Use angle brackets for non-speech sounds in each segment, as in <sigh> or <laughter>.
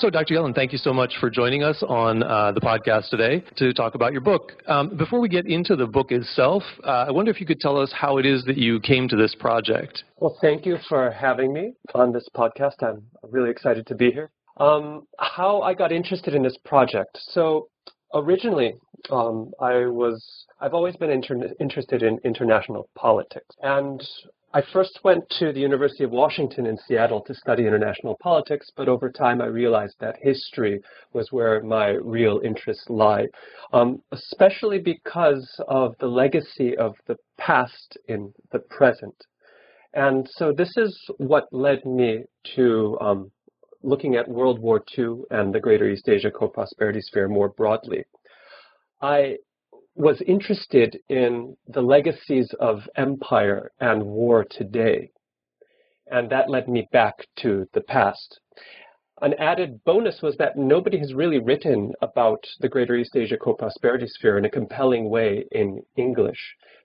So, Dr. Yellen, thank you so much for joining us on uh, the podcast today to talk about your book. Um, before we get into the book itself, uh, I wonder if you could tell us how it is that you came to this project. Well, thank you for having me on this podcast. I'm really excited to be here. Um, how I got interested in this project. So, originally, um, I was I've always been inter- interested in international politics, and I first went to the University of Washington in Seattle to study international politics, but over time I realized that history was where my real interests lie, um, especially because of the legacy of the past in the present. And so this is what led me to um, looking at World War II and the Greater East Asia Co-Prosperity Sphere more broadly. I was interested in the legacies of empire and war today. And that led me back to the past. An added bonus was that nobody has really written about the Greater East Asia Co-Prosperity Sphere in a compelling way in English.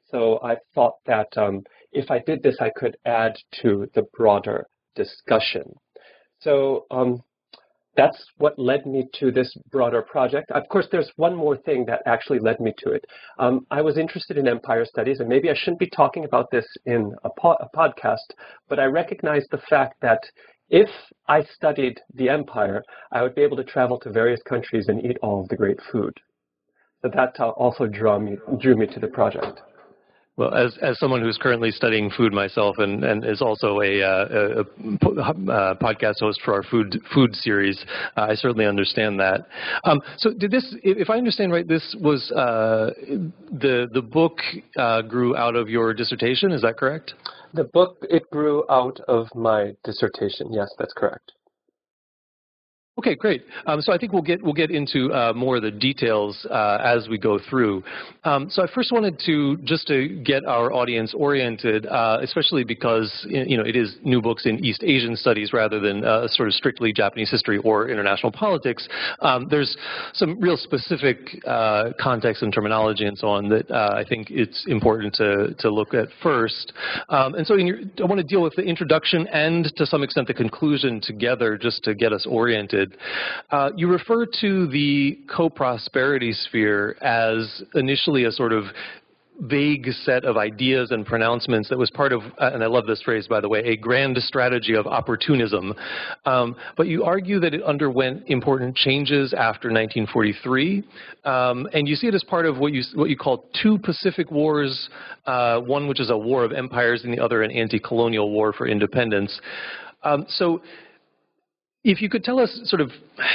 So I thought that um, if I did this, I could add to the broader discussion. So um, that's what led me to this broader project. Of course, there's one more thing that actually led me to it. Um, I was interested in empire studies, and maybe I shouldn't be talking about this in a, po- a podcast, but I recognized the fact that if I studied the empire, I would be able to travel to various countries and eat all of the great food. So that also me, drew me to the project. Well, as as someone who's currently studying food myself, and, and is also a, uh, a, a, podcast host for our food food series, uh, I certainly understand that. Um, so, did this? If I understand right, this was uh, the the book uh, grew out of your dissertation. Is that correct? The book it grew out of my dissertation. Yes, that's correct. Okay, great. Um, so I think we'll get we'll get into uh, more of the details uh, as we go through. Um, so I first wanted to just to get our audience oriented, uh, especially because you know it is new books in East Asian studies rather than uh, sort of strictly Japanese history or international politics. Um, there's some real specific uh, context and terminology and so on that uh, I think it's important to to look at first. Um, and so your, I want to deal with the introduction and to some extent the conclusion together, just to get us oriented. Uh, you refer to the co-prosperity sphere as initially a sort of vague set of ideas and pronouncements that was part of, uh, and I love this phrase by the way, a grand strategy of opportunism. Um, but you argue that it underwent important changes after 1943, um, and you see it as part of what you what you call two Pacific wars, uh, one which is a war of empires, and the other an anti-colonial war for independence. Um, so if you could tell us sort of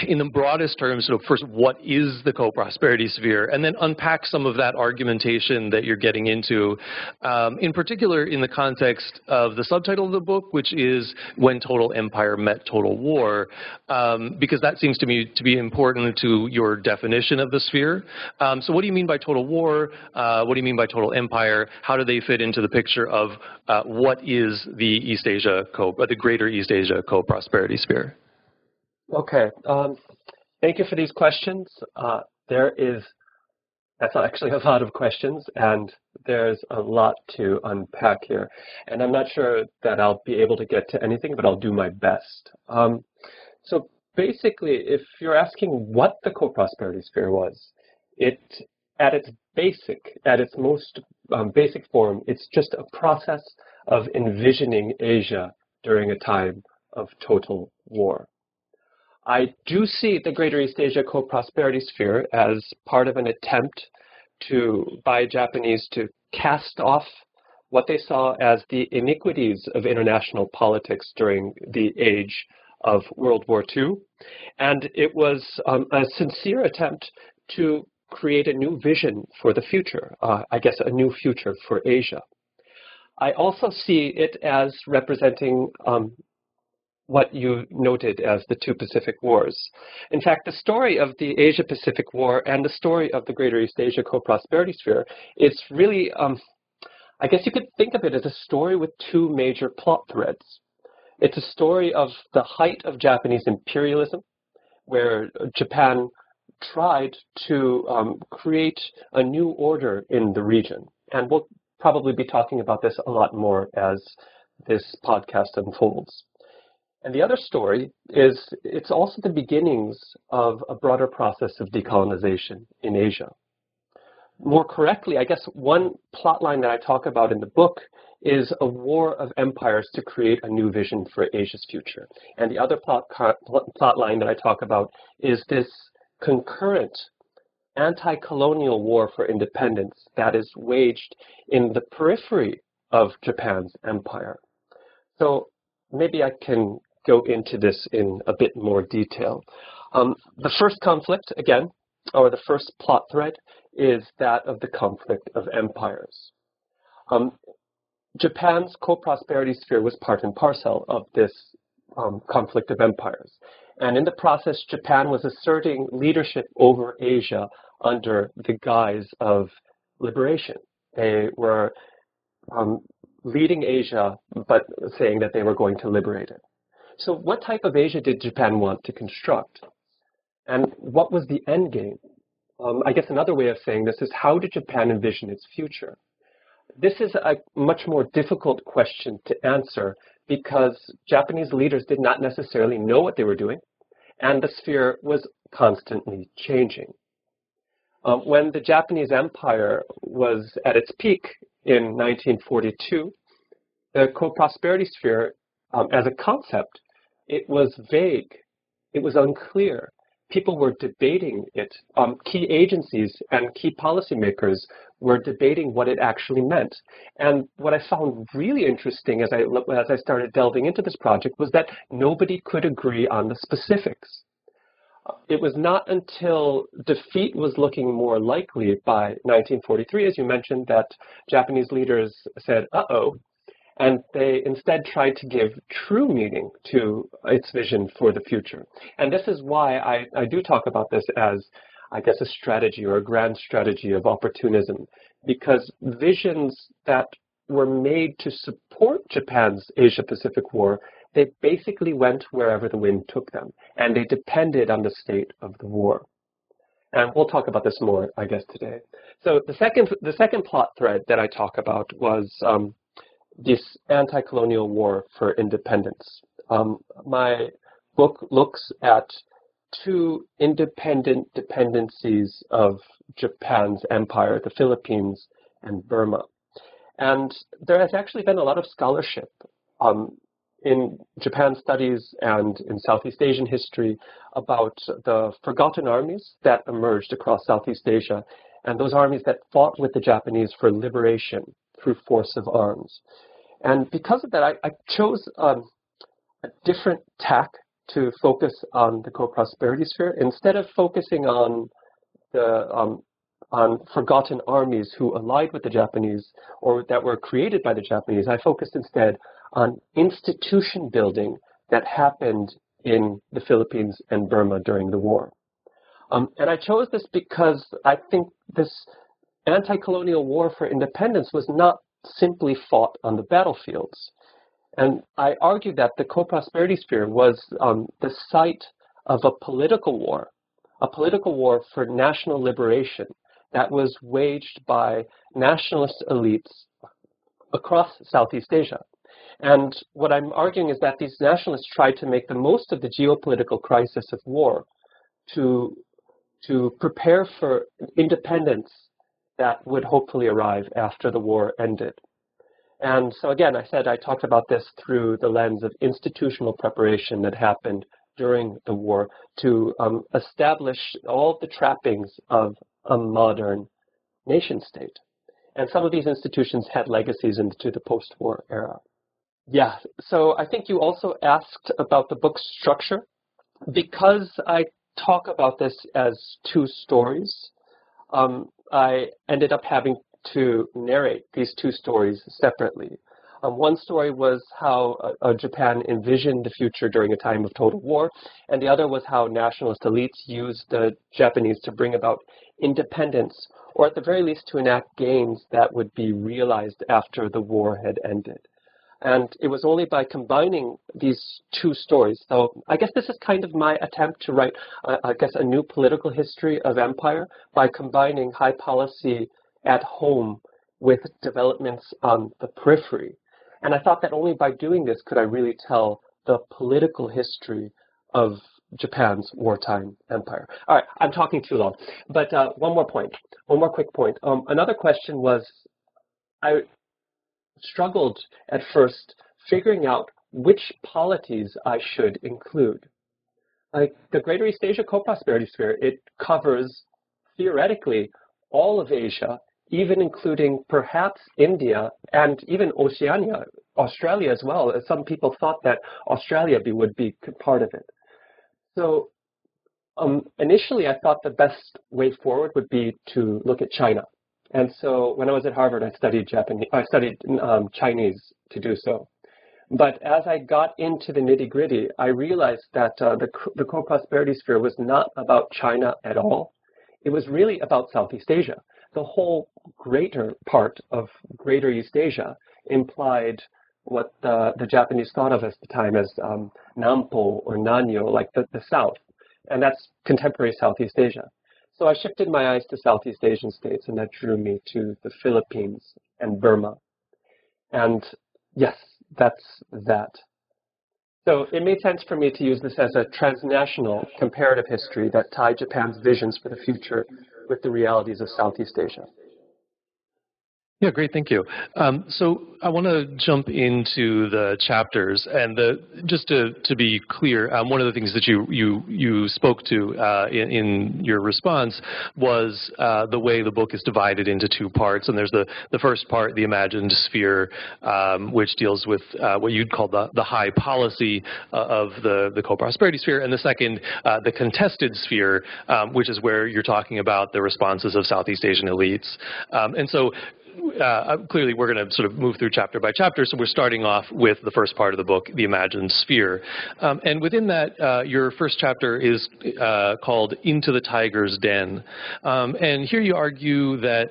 in the broadest terms, sort of first, what is the co-prosperity sphere, and then unpack some of that argumentation that you're getting into, um, in particular in the context of the subtitle of the book, which is When Total Empire Met Total War, um, because that seems to me to be important to your definition of the sphere. Um, so what do you mean by total war? Uh, what do you mean by total empire? How do they fit into the picture of uh, what is the East Asia co- the greater East Asia co-prosperity sphere? Okay. Um, thank you for these questions. Uh, there is, that's actually a lot of questions, and there's a lot to unpack here. And I'm not sure that I'll be able to get to anything, but I'll do my best. Um, so basically, if you're asking what the co-prosperity sphere was, it, at its basic, at its most um, basic form, it's just a process of envisioning Asia during a time of total war. I do see the Greater East Asia Co-Prosperity Sphere as part of an attempt to by Japanese to cast off what they saw as the iniquities of international politics during the age of World War II. And it was um, a sincere attempt to create a new vision for the future, uh, I guess a new future for Asia. I also see it as representing um, what you noted as the two Pacific Wars. In fact, the story of the Asia-Pacific War and the story of the Greater East Asia Co-Prosperity Sphere is really, um, I guess you could think of it as a story with two major plot threads. It's a story of the height of Japanese imperialism, where Japan tried to um, create a new order in the region. And we'll probably be talking about this a lot more as this podcast unfolds. And the other story is it's also the beginnings of a broader process of decolonization in Asia. More correctly, I guess one plot line that I talk about in the book is a war of empires to create a new vision for Asia's future. And the other plot, plot line that I talk about is this concurrent anti-colonial war for independence that is waged in the periphery of Japan's empire. So maybe I can go into this in a bit more detail. Um, the first conflict, again, or the first plot thread, is that of the conflict of empires. Um, Japan's co-prosperity sphere was part and parcel of this um, conflict of empires. And in the process, Japan was asserting leadership over Asia under the guise of liberation. They were um, leading Asia, but saying that they were going to liberate it. So what type of Asia did Japan want to construct? And what was the end game? Um, I guess another way of saying this is how did Japan envision its future? This is a much more difficult question to answer because Japanese leaders did not necessarily know what they were doing, and the sphere was constantly changing. Um, when the Japanese Empire was at its peak in 1942, the co-prosperity sphere um, as a concept it was vague. It was unclear. People were debating it. Um, key agencies and key policymakers were debating what it actually meant. And what I found really interesting as I, as I started delving into this project was that nobody could agree on the specifics. It was not until defeat was looking more likely by 1943, as you mentioned, that Japanese leaders said, uh-oh, and they instead tried to give true meaning to its vision for the future. And this is why I, I do talk about this as, I guess, a strategy or a grand strategy of opportunism, because visions that were made to support Japan's Asia-Pacific War, they basically went wherever the wind took them, and they depended on the state of the war. And we'll talk about this more, I guess, today. So the second, the second plot thread that I talk about was um, this anti-colonial war for independence. Um, my book looks at two independent dependencies of Japan's empire, the Philippines and Burma. And there has actually been a lot of scholarship um, in Japan studies and in Southeast Asian history about the forgotten armies that emerged across Southeast Asia and those armies that fought with the Japanese for liberation through force of arms. And because of that, I, I chose um, a different tack to focus on the co-prosperity sphere. Instead of focusing on the um, on forgotten armies who allied with the Japanese or that were created by the Japanese, I focused instead on institution building that happened in the Philippines and Burma during the war. Um, and I chose this because I think this anti-colonial war for independence was not simply fought on the battlefields. And I argue that the co-prosperity sphere was um, the site of a political war, a political war for national liberation that was waged by nationalist elites across Southeast Asia. And what I'm arguing is that these nationalists tried to make the most of the geopolitical crisis of war to, to prepare for independence that would hopefully arrive after the war ended. And so again, I said I talked about this through the lens of institutional preparation that happened during the war to um, establish all the trappings of a modern nation state. And some of these institutions had legacies into the post-war era. Yeah, so I think you also asked about the book's structure. Because I talk about this as two stories, um, I ended up having to narrate these two stories separately. Um, one story was how uh, uh, Japan envisioned the future during a time of total war, and the other was how nationalist elites used the Japanese to bring about independence, or at the very least to enact gains that would be realized after the war had ended. And it was only by combining these two stories. So I guess this is kind of my attempt to write, uh, I guess, a new political history of empire by combining high policy at home with developments on the periphery. And I thought that only by doing this could I really tell the political history of Japan's wartime empire. All right, I'm talking too long, but uh, one more point, one more quick point. Um, another question was, I struggled at first figuring out which polities I should include. Like the Greater East Asia Co-Prosperity Sphere, it covers theoretically all of Asia even including perhaps India and even Oceania, Australia as well. Some people thought that Australia be, would be part of it. So um, initially, I thought the best way forward would be to look at China. And so when I was at Harvard, I studied Japanese, I studied um, Chinese to do so. But as I got into the nitty gritty, I realized that uh, the, the co-prosperity sphere was not about China at all. It was really about Southeast Asia the whole greater part of Greater East Asia implied what the, the Japanese thought of at the time as um, Nampo or Nanyo, like the, the South. And that's contemporary Southeast Asia. So I shifted my eyes to Southeast Asian states, and that drew me to the Philippines and Burma. And yes, that's that. So it made sense for me to use this as a transnational comparative history that tied Japan's visions for the future with the realities of Southeast Asia. Yeah, great. Thank you. Um, so I want to jump into the chapters, and the, just to, to be clear, um, one of the things that you you you spoke to uh, in, in, your response was uh, the way the book is divided into two parts. And there's the the first part, the imagined sphere, um, which deals with uh, what you'd call the the high policy uh, of the the co-prosperity sphere, and the second, uh, the contested sphere, um, which is where you're talking about the responses of Southeast Asian elites. Um, and so uh, clearly we're going to sort of move through chapter by chapter, so we're starting off with the first part of the book, The Imagined Sphere. Um, and within that, uh, your first chapter is uh, called Into the Tiger's Den. Um, and here you argue that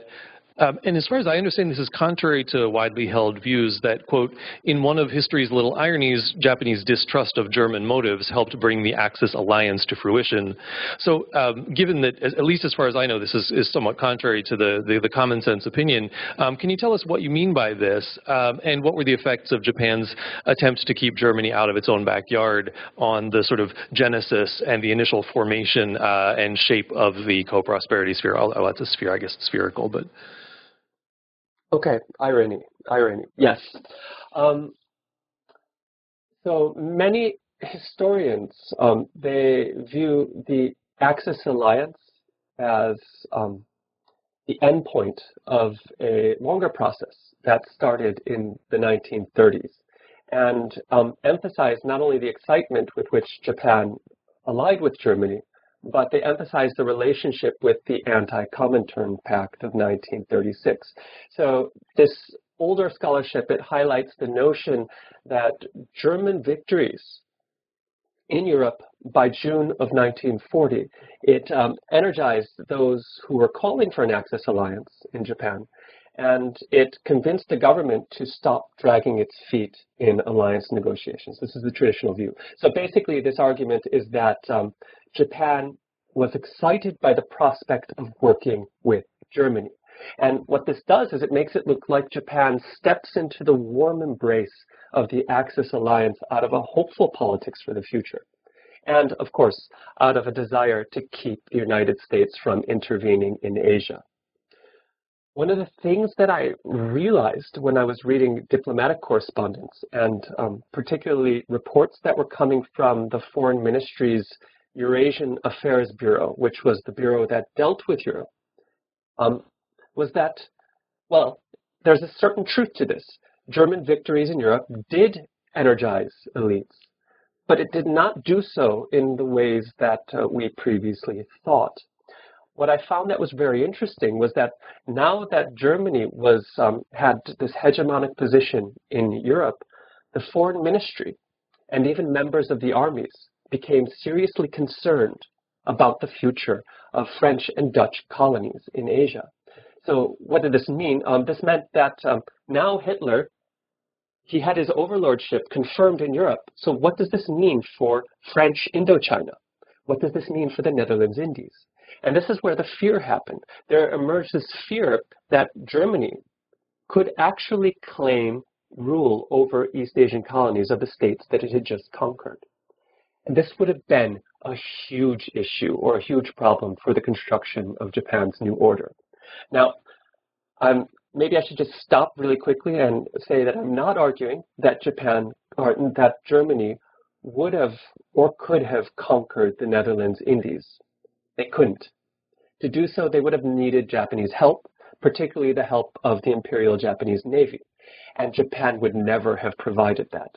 um, and as far as I understand, this is contrary to widely held views that, quote, in one of history's little ironies, Japanese distrust of German motives helped bring the Axis alliance to fruition. So um, given that, at least as far as I know, this is, is somewhat contrary to the, the, the common sense opinion, um, can you tell us what you mean by this um, and what were the effects of Japan's attempts to keep Germany out of its own backyard on the sort of genesis and the initial formation uh, and shape of the co-prosperity sphere? Oh, that's a sphere, I guess, it's spherical, but... Okay, irony, irony. Yes. Um, so many historians um, they view the Axis alliance as um, the endpoint of a longer process that started in the 1930s and um, emphasize not only the excitement with which Japan allied with Germany, but they emphasize the relationship with the Anti-Comintern Pact of 1936. So this older scholarship, it highlights the notion that German victories in Europe by June of 1940, it um, energized those who were calling for an Axis alliance in Japan. And it convinced the government to stop dragging its feet in alliance negotiations. This is the traditional view. So basically, this argument is that um, Japan was excited by the prospect of working with Germany. And what this does is it makes it look like Japan steps into the warm embrace of the Axis alliance out of a hopeful politics for the future. And of course, out of a desire to keep the United States from intervening in Asia. One of the things that I realized when I was reading diplomatic correspondence, and um, particularly reports that were coming from the Foreign Ministry's Eurasian Affairs Bureau, which was the bureau that dealt with Europe, um, was that, well, there's a certain truth to this. German victories in Europe did energize elites, but it did not do so in the ways that uh, we previously thought what I found that was very interesting was that now that Germany was um, had this hegemonic position in Europe, the foreign ministry and even members of the armies became seriously concerned about the future of French and Dutch colonies in Asia. So what did this mean? Um, this meant that um, now Hitler, he had his overlordship confirmed in Europe. So what does this mean for French Indochina? What does this mean for the Netherlands Indies? And this is where the fear happened. There emerged this fear that Germany could actually claim rule over East Asian colonies of the states that it had just conquered. And this would have been a huge issue or a huge problem for the construction of Japan's new order. Now, um, maybe I should just stop really quickly and say that I'm not arguing that Japan or that Germany would have or could have conquered the Netherlands Indies. They couldn't. To do so, they would have needed Japanese help, particularly the help of the Imperial Japanese Navy. And Japan would never have provided that.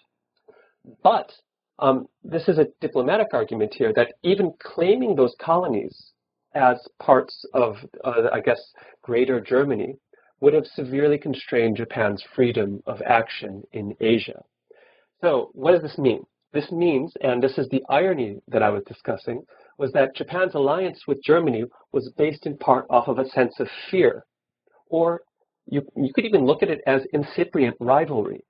But um, this is a diplomatic argument here that even claiming those colonies as parts of, uh, I guess, Greater Germany would have severely constrained Japan's freedom of action in Asia. So what does this mean? This means, and this is the irony that I was discussing, was that Japan's alliance with Germany was based in part off of a sense of fear, or you, you could even look at it as incipient rivalry,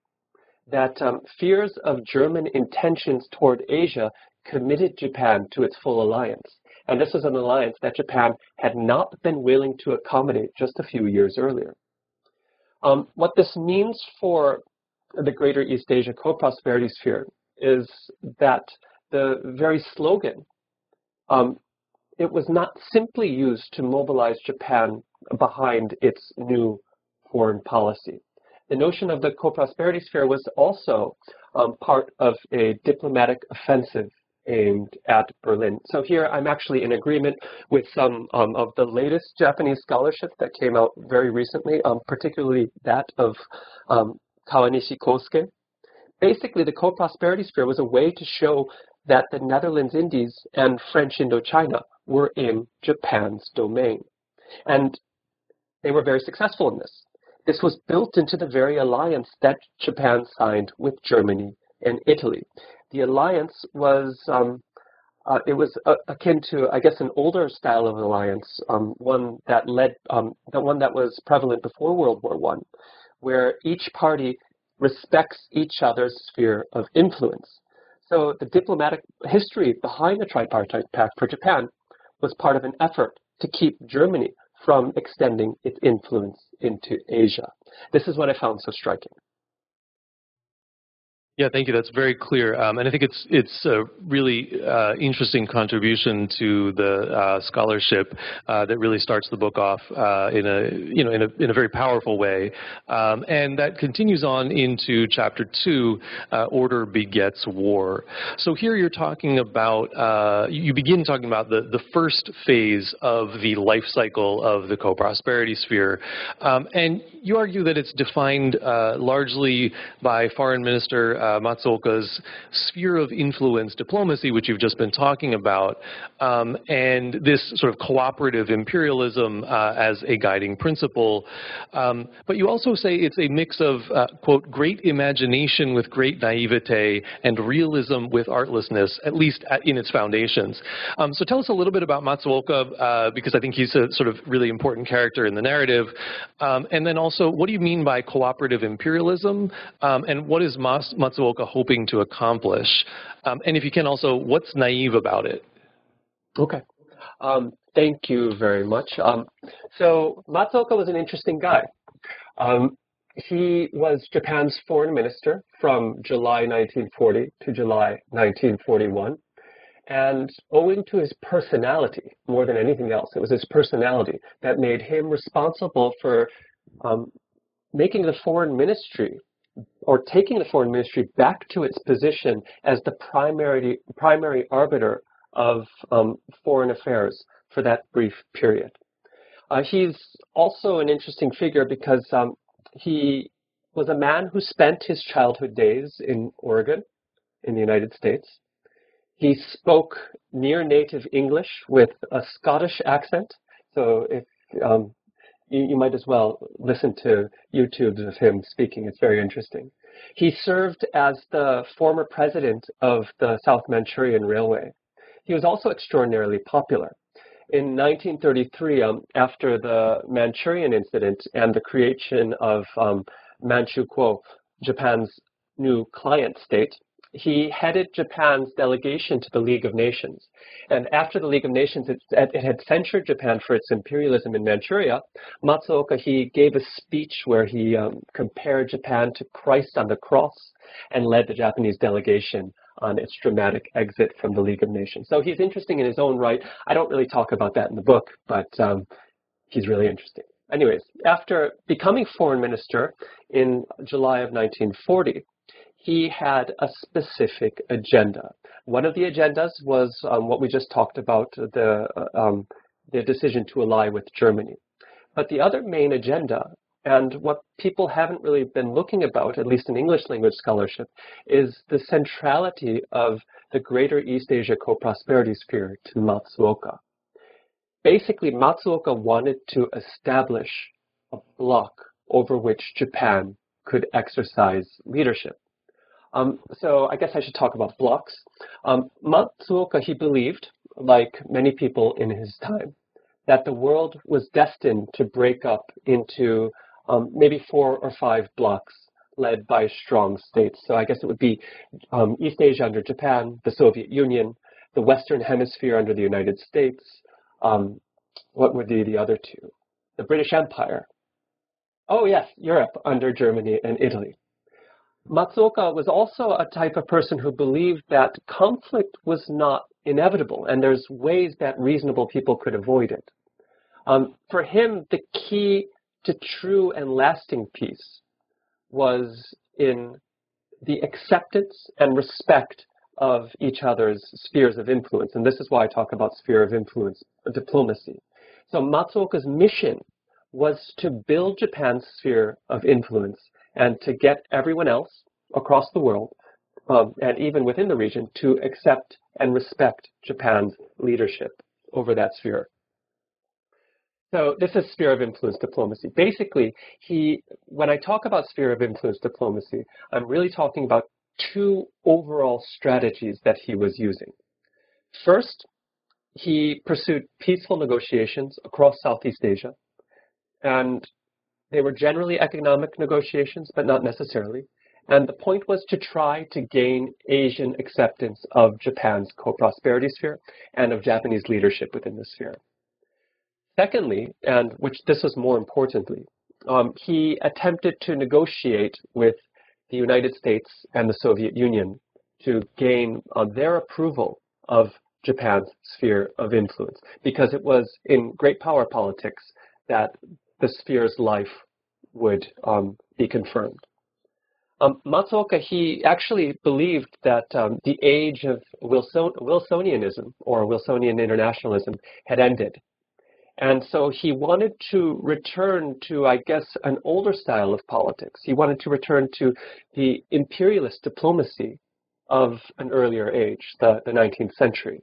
that um, fears of German intentions toward Asia committed Japan to its full alliance. And this was an alliance that Japan had not been willing to accommodate just a few years earlier. Um, what this means for the greater East Asia co-prosperity sphere is that the very slogan um, it was not simply used to mobilize Japan behind its new foreign policy. The notion of the co-prosperity sphere was also um, part of a diplomatic offensive aimed at Berlin. So here I'm actually in agreement with some um, of the latest Japanese scholarship that came out very recently, um, particularly that of um, Kawanishi Kosuke. Basically, the co-prosperity sphere was a way to show that the Netherlands Indies and French Indochina were in Japan's domain. And they were very successful in this. This was built into the very alliance that Japan signed with Germany and Italy. The alliance was um, uh, it was uh, akin to, I guess, an older style of alliance, um, one that led, um, the one that was prevalent before World War One, where each party respects each other's sphere of influence. So the diplomatic history behind the tripartite pact for Japan was part of an effort to keep Germany from extending its influence into Asia. This is what I found so striking. Yeah, thank you. That's very clear, um, and I think it's it's a really uh, interesting contribution to the uh, scholarship uh, that really starts the book off uh, in a you know in a in a very powerful way, um, and that continues on into chapter two. Uh, Order begets war. So here you're talking about uh, you begin talking about the the first phase of the life cycle of the co-prosperity sphere, um, and you argue that it's defined largely by Foreign Minister. Uh, Matsuoka's sphere of influence diplomacy, which you've just been talking about, um, and this sort of cooperative imperialism uh, as a guiding principle. Um, but you also say it's a mix of, uh, quote, great imagination with great naivete and realism with artlessness, at least in its foundations. Um, so tell us a little bit about Matsuoka, uh, because I think he's a sort of really important character in the narrative. Um, and then also, what do you mean by cooperative imperialism? Um, and what is Mas Matsuoka hoping to accomplish? Um, and if you can also, what's naive about it? Okay. Um, thank you very much. Um, so Matsuoka was an interesting guy. Um, he was Japan's foreign minister from July 1940 to July 1941. And owing to his personality, more than anything else, it was his personality that made him responsible for um, making the foreign ministry or taking the foreign ministry back to its position as the primary primary arbiter of um, foreign affairs for that brief period. Uh, he's also an interesting figure because um, he was a man who spent his childhood days in Oregon, in the United States. He spoke near native English with a Scottish accent. So if um, you, you might as well listen to YouTubes of him speaking. It's very interesting. He served as the former president of the South Manchurian Railway. He was also extraordinarily popular. In 1933, um, after the Manchurian incident and the creation of um, Manchukuo, Japan's new client state, he headed Japan's delegation to the League of Nations. And after the League of Nations it, it, had censured Japan for its imperialism in Manchuria, Matsuoka, he gave a speech where he um, compared Japan to Christ on the cross and led the Japanese delegation on its dramatic exit from the League of Nations. So he's interesting in his own right. I don't really talk about that in the book, but um, he's really interesting. Anyways, after becoming foreign minister in July of 1940, he had a specific agenda. One of the agendas was um, what we just talked about, the, um, the decision to ally with Germany. But the other main agenda, and what people haven't really been looking about, at least in English language scholarship, is the centrality of the Greater East Asia Co-Prosperity Sphere to Matsuoka. Basically, Matsuoka wanted to establish a bloc over which Japan could exercise leadership. Um, so I guess I should talk about blocks. Um, Matsuoka, he believed, like many people in his time, that the world was destined to break up into um, maybe four or five blocks led by strong states. So I guess it would be um, East Asia under Japan, the Soviet Union, the Western Hemisphere under the United States. Um, what would be the other two? The British Empire. Oh yes, Europe under Germany and Italy. Matsuoka was also a type of person who believed that conflict was not inevitable and there's ways that reasonable people could avoid it. Um, for him, the key to true and lasting peace was in the acceptance and respect of each other's spheres of influence. And this is why I talk about sphere of influence diplomacy. So Matsuoka's mission was to build Japan's sphere of influence and to get everyone else across the world um, and even within the region to accept and respect Japan's leadership over that sphere. So this is sphere of influence diplomacy. Basically, he, when I talk about sphere of influence diplomacy, I'm really talking about two overall strategies that he was using. First, he pursued peaceful negotiations across Southeast Asia, and they were generally economic negotiations, but not necessarily. And the point was to try to gain Asian acceptance of Japan's co-prosperity sphere and of Japanese leadership within the sphere. Secondly, and which this was more importantly, um, he attempted to negotiate with the United States and the Soviet Union to gain uh, their approval of Japan's sphere of influence, because it was in great power politics that the sphere's life would um, be confirmed. Um, Matsuoka, he actually believed that um, the age of Wilson, Wilsonianism or Wilsonian internationalism had ended. And so he wanted to return to, I guess, an older style of politics. He wanted to return to the imperialist diplomacy of an earlier age, the, the 19th century.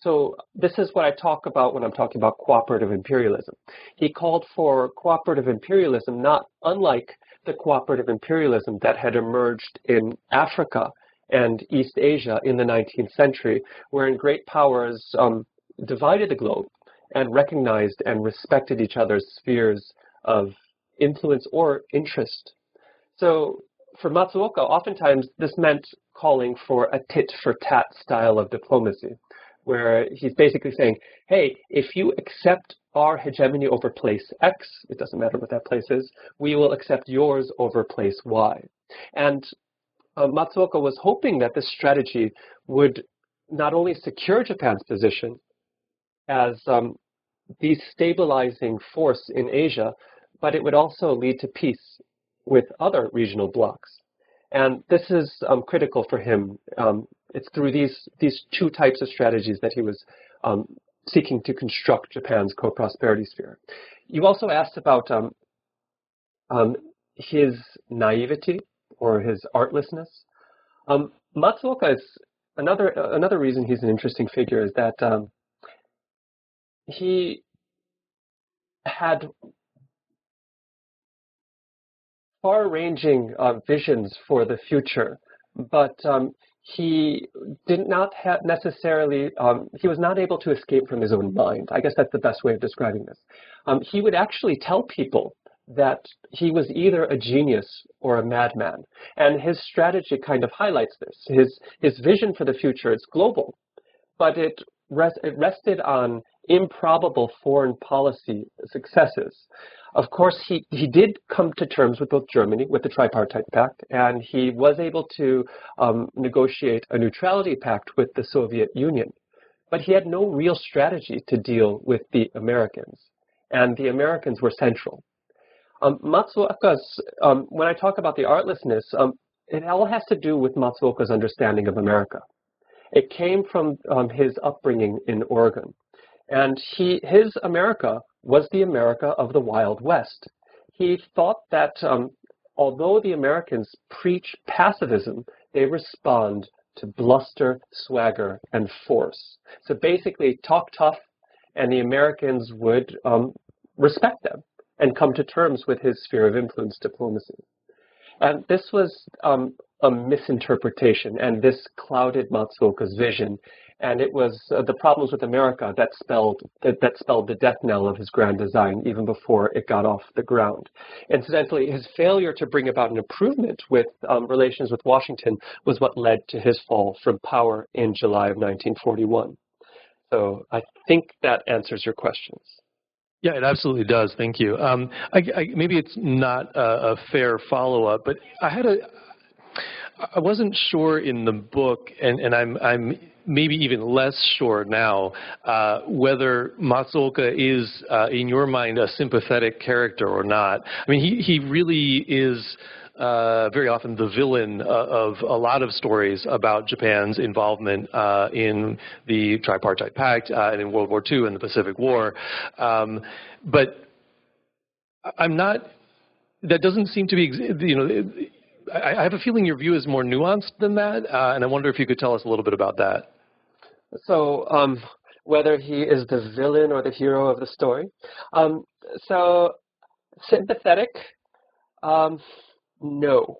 So this is what I talk about when I'm talking about cooperative imperialism. He called for cooperative imperialism not unlike the cooperative imperialism that had emerged in Africa and East Asia in the 19th century, wherein great powers um, divided the globe and recognized and respected each other's spheres of influence or interest. So for Matsuoka, oftentimes this meant calling for a tit for tat style of diplomacy, where he's basically saying, hey, if you accept our hegemony over place X, it doesn't matter what that place is, we will accept yours over place Y. And uh, Matsuoka was hoping that this strategy would not only secure Japan's position as um, the stabilizing force in Asia, but it would also lead to peace with other regional blocs. And this is um, critical for him. Um, it's through these, these two types of strategies that he was um, seeking to construct Japan's co-prosperity sphere. You also asked about um, um, his naivety or his artlessness. Um, Matsuoka is another another reason he's an interesting figure is that um, he had far-ranging uh, visions for the future, but um, he did not have necessarily, um, he was not able to escape from his own mind. I guess that's the best way of describing this. Um, he would actually tell people that he was either a genius or a madman. And his strategy kind of highlights this. His, his vision for the future is global, but it, rest, it rested on improbable foreign policy successes. Of course, he, he did come to terms with both Germany, with the Tripartite Pact, and he was able to um, negotiate a neutrality pact with the Soviet Union. But he had no real strategy to deal with the Americans, and the Americans were central. Um, Matsuoka's, um, when I talk about the artlessness, um, it all has to do with Matsuoka's understanding of America. It came from um, his upbringing in Oregon. And he, his America was the America of the Wild West. He thought that um, although the Americans preach pacifism, they respond to bluster, swagger, and force. So basically, talk tough, and the Americans would um, respect them and come to terms with his sphere of influence diplomacy. And this was um, a misinterpretation, and this clouded Matsuoka's vision. And it was uh, the problems with America that spelled that, that spelled the death knell of his grand design even before it got off the ground. Incidentally, his failure to bring about an improvement with um, relations with Washington was what led to his fall from power in July of 1941. So I think that answers your questions. Yeah, it absolutely does. Thank you. Um, I, I, maybe it's not a, a fair follow-up, but I had a, I wasn't sure in the book, and, and I'm, I'm maybe even less sure now, uh, whether Matsuoka is, uh, in your mind, a sympathetic character or not. I mean, he, he really is uh, very often the villain uh, of a lot of stories about Japan's involvement uh, in the Tripartite Pact uh, and in World War II and the Pacific War. Um, but I'm not, that doesn't seem to be, you know, I, I have a feeling your view is more nuanced than that, uh, and I wonder if you could tell us a little bit about that. So, um, whether he is the villain or the hero of the story. Um, so, sympathetic. Um, no.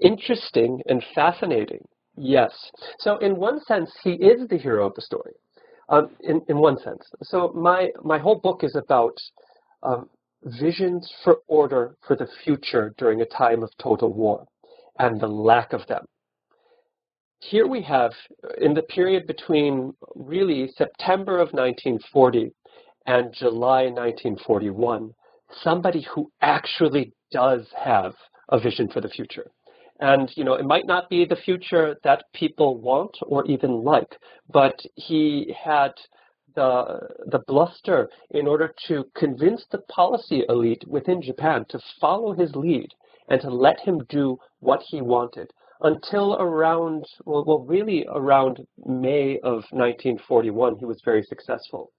Interesting and fascinating? Yes. So in one sense, he is the hero of the story. Um, in, in one sense. So my, my whole book is about um, visions for order for the future during a time of total war and the lack of them. Here we have, in the period between really September of 1940 and July 1941, somebody who actually does have a vision for the future. And, you know, it might not be the future that people want or even like, but he had the, the bluster in order to convince the policy elite within Japan to follow his lead and to let him do what he wanted until around, well, well really around May of 1941, he was very successful.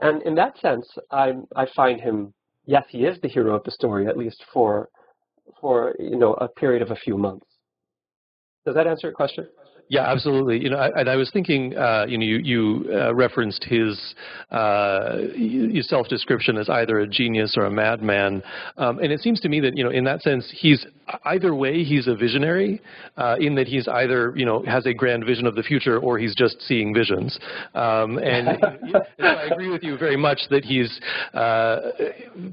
And in that sense, I, I find him, yes, he is the hero of the story, at least for, for you know, a period of a few months. Does that answer your question? Yeah, absolutely. You know, I, and I was thinking, uh, you know, you, you uh, referenced his uh, self-description as either a genius or a madman, um, and it seems to me that you know, in that sense, he's either way, he's a visionary, uh, in that he's either you know has a grand vision of the future or he's just seeing visions. Um, and, <laughs> I agree with you very much that he's uh,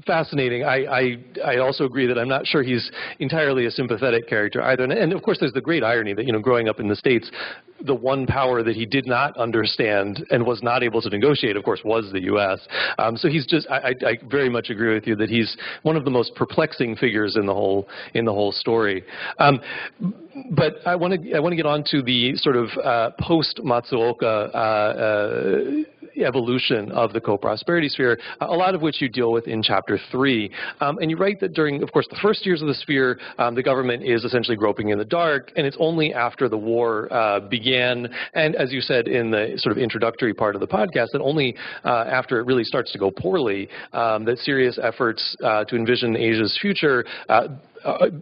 fascinating. I, I I also agree that I'm not sure he's entirely a sympathetic character either. And, and of course, there's the great irony that you know, growing up in the states the one power that he did not understand and was not able to negotiate, of course, was the U.S. Um, so he's just, I, I, very much agree with you that he's one of the most perplexing figures in the whole in the whole story. Um, but I want to I want to get on to the sort of uh, post Matsuoka. Uh, uh, evolution of the co-prosperity sphere, a lot of which you deal with in chapter three. Um, and you write that during, of course, the first years of the sphere, um, the government is essentially groping in the dark, and it's only after the war uh, began, and as you said in the sort of introductory part of the podcast, that only uh, after it really starts to go poorly, um, that serious efforts uh, to envision Asia's future uh,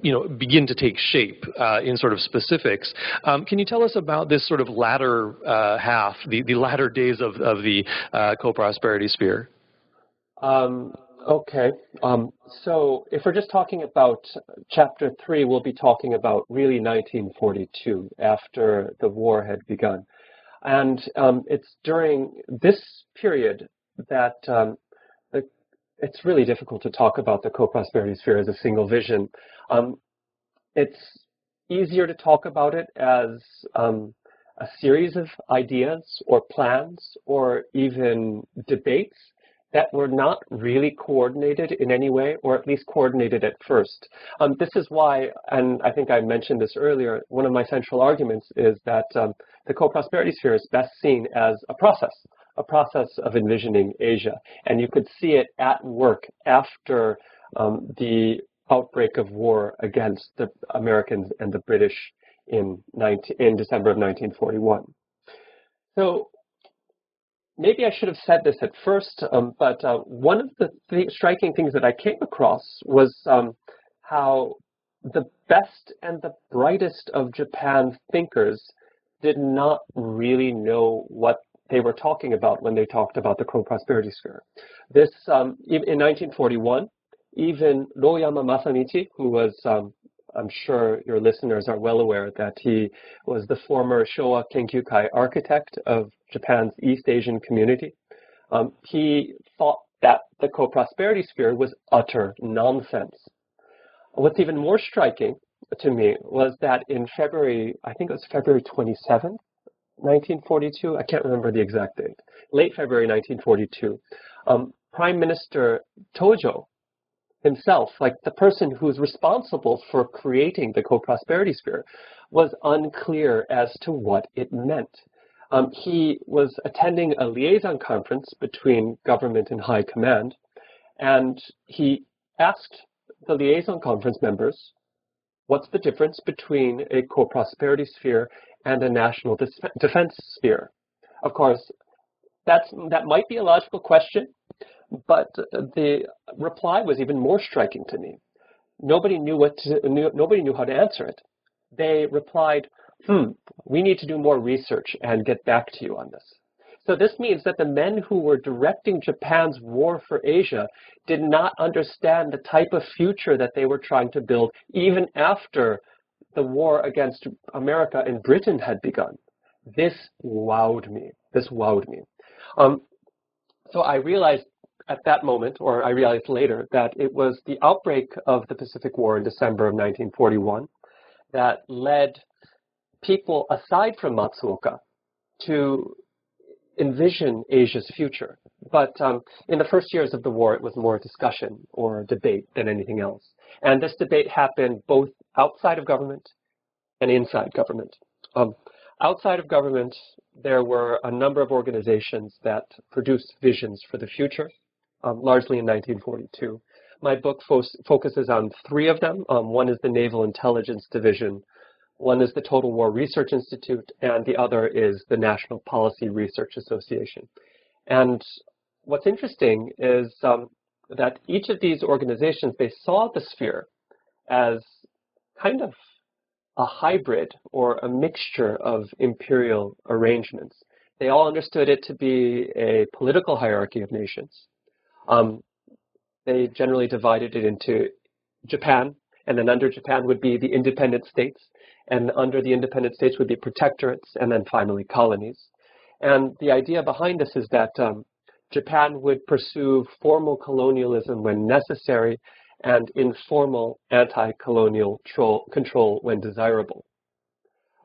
you know, begin to take shape uh, in sort of specifics. Um, can you tell us about this sort of latter uh, half, the, the latter days of, of the uh, co-prosperity sphere? Um, okay. Um, so if we're just talking about chapter three, we'll be talking about really 1942, after the war had begun. And um, it's during this period that um, it's really difficult to talk about the co-prosperity sphere as a single vision. Um, it's easier to talk about it as um, a series of ideas or plans or even debates that were not really coordinated in any way, or at least coordinated at first. Um, this is why, and I think I mentioned this earlier, one of my central arguments is that um, the co-prosperity sphere is best seen as a process a process of envisioning Asia. And you could see it at work after um, the outbreak of war against the Americans and the British in, 19, in December of 1941. So maybe I should have said this at first, um, but uh, one of the th striking things that I came across was um, how the best and the brightest of Japan's thinkers did not really know what they were talking about when they talked about the co-prosperity sphere. This, um, in 1941, even Royama Masamichi, who was, um, I'm sure your listeners are well aware that he was the former Showa Kenkyukai architect of Japan's East Asian community, um, he thought that the co-prosperity sphere was utter nonsense. What's even more striking to me was that in February, I think it was February 27th, 1942. I can't remember the exact date. Late February 1942. Um, Prime Minister Tojo himself, like the person who's responsible for creating the co-prosperity sphere, was unclear as to what it meant. Um, he was attending a liaison conference between government and high command, and he asked the liaison conference members, what's the difference between a co-prosperity sphere and a national defense sphere. Of course, that's, that might be a logical question, but the reply was even more striking to me. Nobody knew what to, knew, nobody knew how to answer it. They replied, "Hmm, we need to do more research and get back to you on this." So this means that the men who were directing Japan's war for Asia did not understand the type of future that they were trying to build even after the war against America and Britain had begun. This wowed me. This wowed me. Um, so I realized at that moment, or I realized later, that it was the outbreak of the Pacific War in December of 1941 that led people aside from Matsuoka to envision Asia's future. But um, in the first years of the war, it was more discussion or debate than anything else. And this debate happened both outside of government and inside government. Um, outside of government, there were a number of organizations that produced visions for the future, um, largely in 1942. My book fo focuses on three of them. Um, one is the Naval Intelligence Division, one is the Total War Research Institute, and the other is the National Policy Research Association. And what's interesting is um, that each of these organizations, they saw the sphere as kind of a hybrid or a mixture of imperial arrangements. They all understood it to be a political hierarchy of nations. Um, they generally divided it into Japan, and then under Japan would be the independent states, and under the independent states would be protectorates, and then finally colonies. And the idea behind this is that um, Japan would pursue formal colonialism when necessary and informal anti-colonial control when desirable.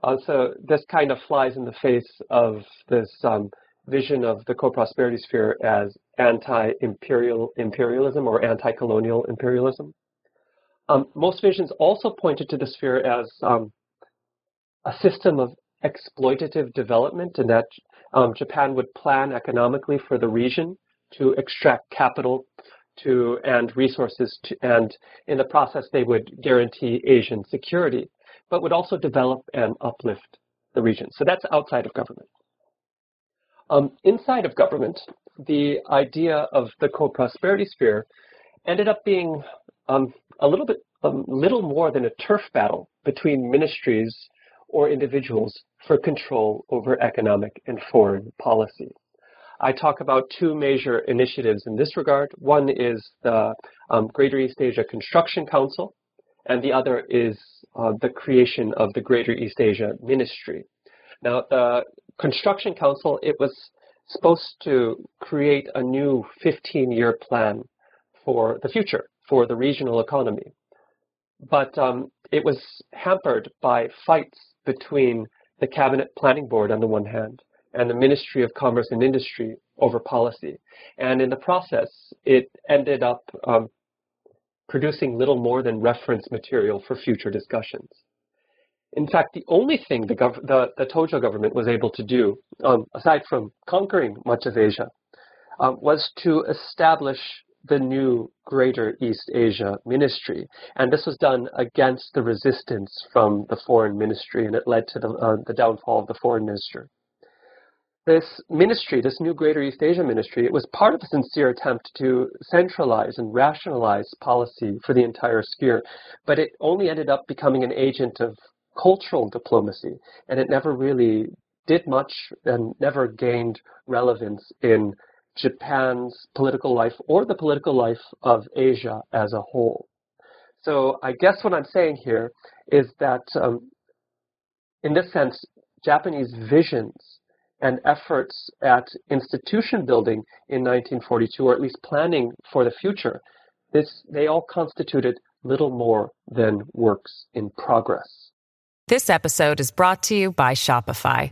Uh, so this kind of flies in the face of this um, vision of the co-prosperity sphere as anti-imperial imperialism or anti-colonial imperialism. Um, most visions also pointed to the sphere as um, a system of exploitative development and that um, Japan would plan economically for the region to extract capital to and resources to, and in the process they would guarantee Asian security, but would also develop and uplift the region. So that's outside of government. Um, inside of government, the idea of the co-prosperity sphere ended up being um, a little bit, um, little more than a turf battle between ministries or individuals for control over economic and foreign policy. I talk about two major initiatives in this regard. One is the um, Greater East Asia Construction Council, and the other is uh, the creation of the Greater East Asia Ministry. Now, the Construction Council, it was supposed to create a new 15-year plan for the future, for the regional economy. But um, it was hampered by fights between the Cabinet Planning Board on the one hand and the Ministry of Commerce and Industry over policy. And in the process, it ended up um, producing little more than reference material for future discussions. In fact, the only thing the, the, the Tojo government was able to do, um, aside from conquering much of Asia, uh, was to establish the new Greater East Asia Ministry. And this was done against the resistance from the foreign ministry, and it led to the, uh, the downfall of the foreign minister. This ministry, this new Greater East Asia Ministry, it was part of a sincere attempt to centralize and rationalize policy for the entire sphere, but it only ended up becoming an agent of cultural diplomacy, and it never really did much and never gained relevance in Japan's political life or the political life of Asia as a whole. So I guess what I'm saying here is that um, in this sense, Japanese visions and efforts at institution building in 1942, or at least planning for the future, this, they all constituted little more than works in progress. This episode is brought to you by Shopify.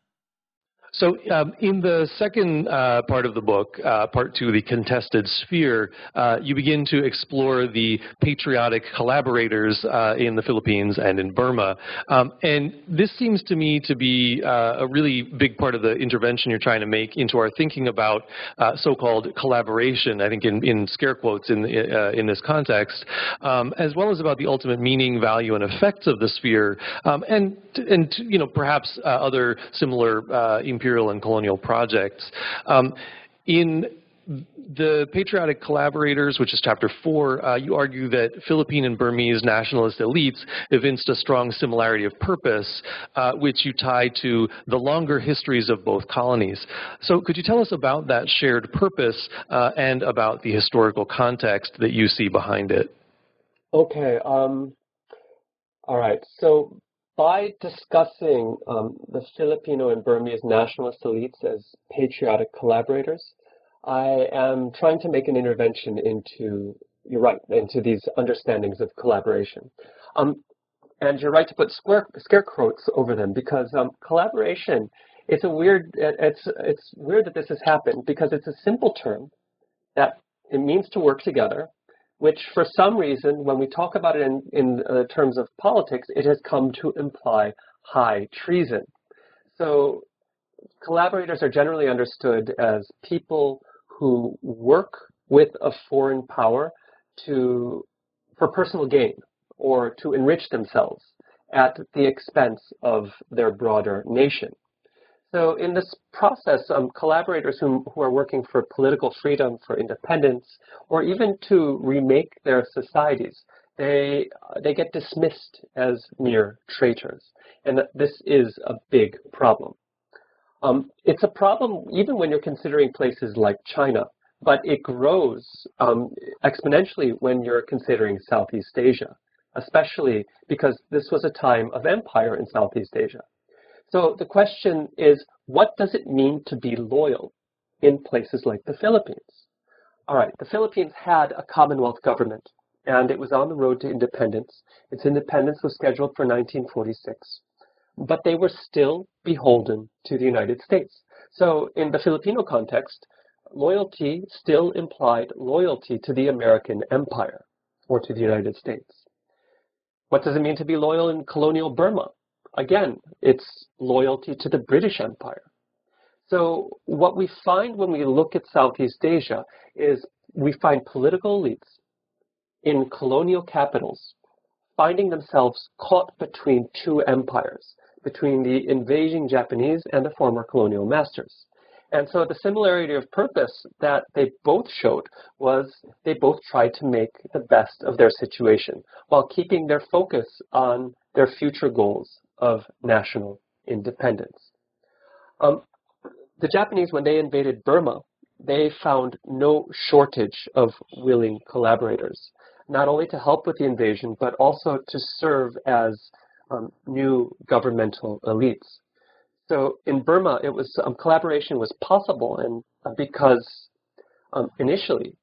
So um, in the second uh, part of the book, uh, part two, the contested sphere, uh, you begin to explore the patriotic collaborators uh, in the Philippines and in Burma. Um, and this seems to me to be uh, a really big part of the intervention you're trying to make into our thinking about uh, so-called collaboration, I think in, in scare quotes in, in this context, um, as well as about the ultimate meaning, value, and effects of the sphere, um, and, and you know, perhaps other similar imperial and colonial projects. Um, in the patriotic collaborators, which is chapter four, uh, you argue that Philippine and Burmese nationalist elites evinced a strong similarity of purpose, uh, which you tie to the longer histories of both colonies. So could you tell us about that shared purpose uh, and about the historical context that you see behind it? Okay. Um, all right. So by discussing um, the Filipino and Burmese nationalist elites as patriotic collaborators, I am trying to make an intervention into, you're right, into these understandings of collaboration. Um, and you're right to put square, scare quotes over them because um, collaboration, it's a weird, it's, it's weird that this has happened because it's a simple term that it means to work together which for some reason, when we talk about it in, in uh, terms of politics, it has come to imply high treason. So collaborators are generally understood as people who work with a foreign power to for personal gain or to enrich themselves at the expense of their broader nation. So in this process, um, collaborators who, who are working for political freedom, for independence, or even to remake their societies, they, they get dismissed as mere traitors. And this is a big problem. Um, it's a problem even when you're considering places like China, but it grows um, exponentially when you're considering Southeast Asia, especially because this was a time of empire in Southeast Asia. So the question is, what does it mean to be loyal in places like the Philippines? All right, the Philippines had a Commonwealth government, and it was on the road to independence. Its independence was scheduled for 1946, but they were still beholden to the United States. So in the Filipino context, loyalty still implied loyalty to the American empire or to the United States. What does it mean to be loyal in colonial Burma? Again, it's loyalty to the British Empire. So what we find when we look at Southeast Asia is we find political elites in colonial capitals finding themselves caught between two empires, between the invading Japanese and the former colonial masters. And so the similarity of purpose that they both showed was they both tried to make the best of their situation while keeping their focus on their future goals of national independence. Um, the Japanese, when they invaded Burma, they found no shortage of willing collaborators, not only to help with the invasion, but also to serve as um, new governmental elites. So in Burma, it was um, collaboration was possible, and uh, because um, initially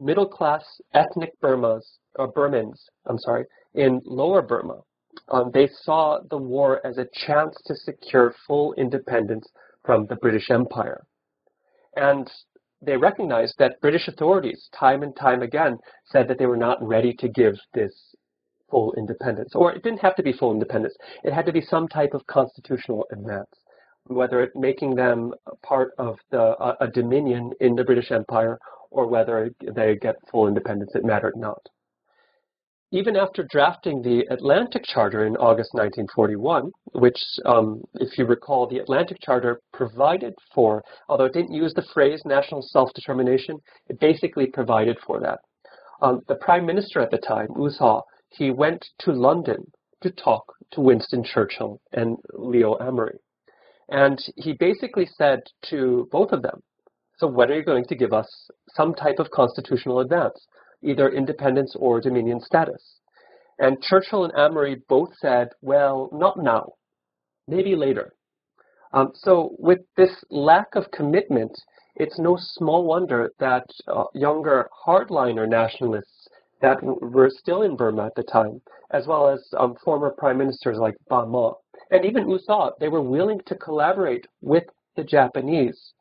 middle-class ethnic Burmas or Burmans, I'm sorry, in lower Burma um, they saw the war as a chance to secure full independence from the British Empire. And they recognized that British authorities, time and time again, said that they were not ready to give this full independence. Or it didn't have to be full independence. It had to be some type of constitutional advance, whether it making them part of the, uh, a dominion in the British Empire or whether they get full independence, it mattered not even after drafting the Atlantic Charter in August 1941, which, um, if you recall, the Atlantic Charter provided for, although it didn't use the phrase national self-determination, it basically provided for that. Um, the Prime Minister at the time, U he went to London to talk to Winston Churchill and Leo Amery. And he basically said to both of them, so when are you going to give us some type of constitutional advance? Either independence or dominion status. And Churchill and Amery both said, well, not now, maybe later. Um, so with this lack of commitment, it's no small wonder that uh, younger hardliner nationalists that were still in Burma at the time, as well as um, former prime ministers like Ba Maw, and even U Thaw, they were willing to collaborate with the Japanese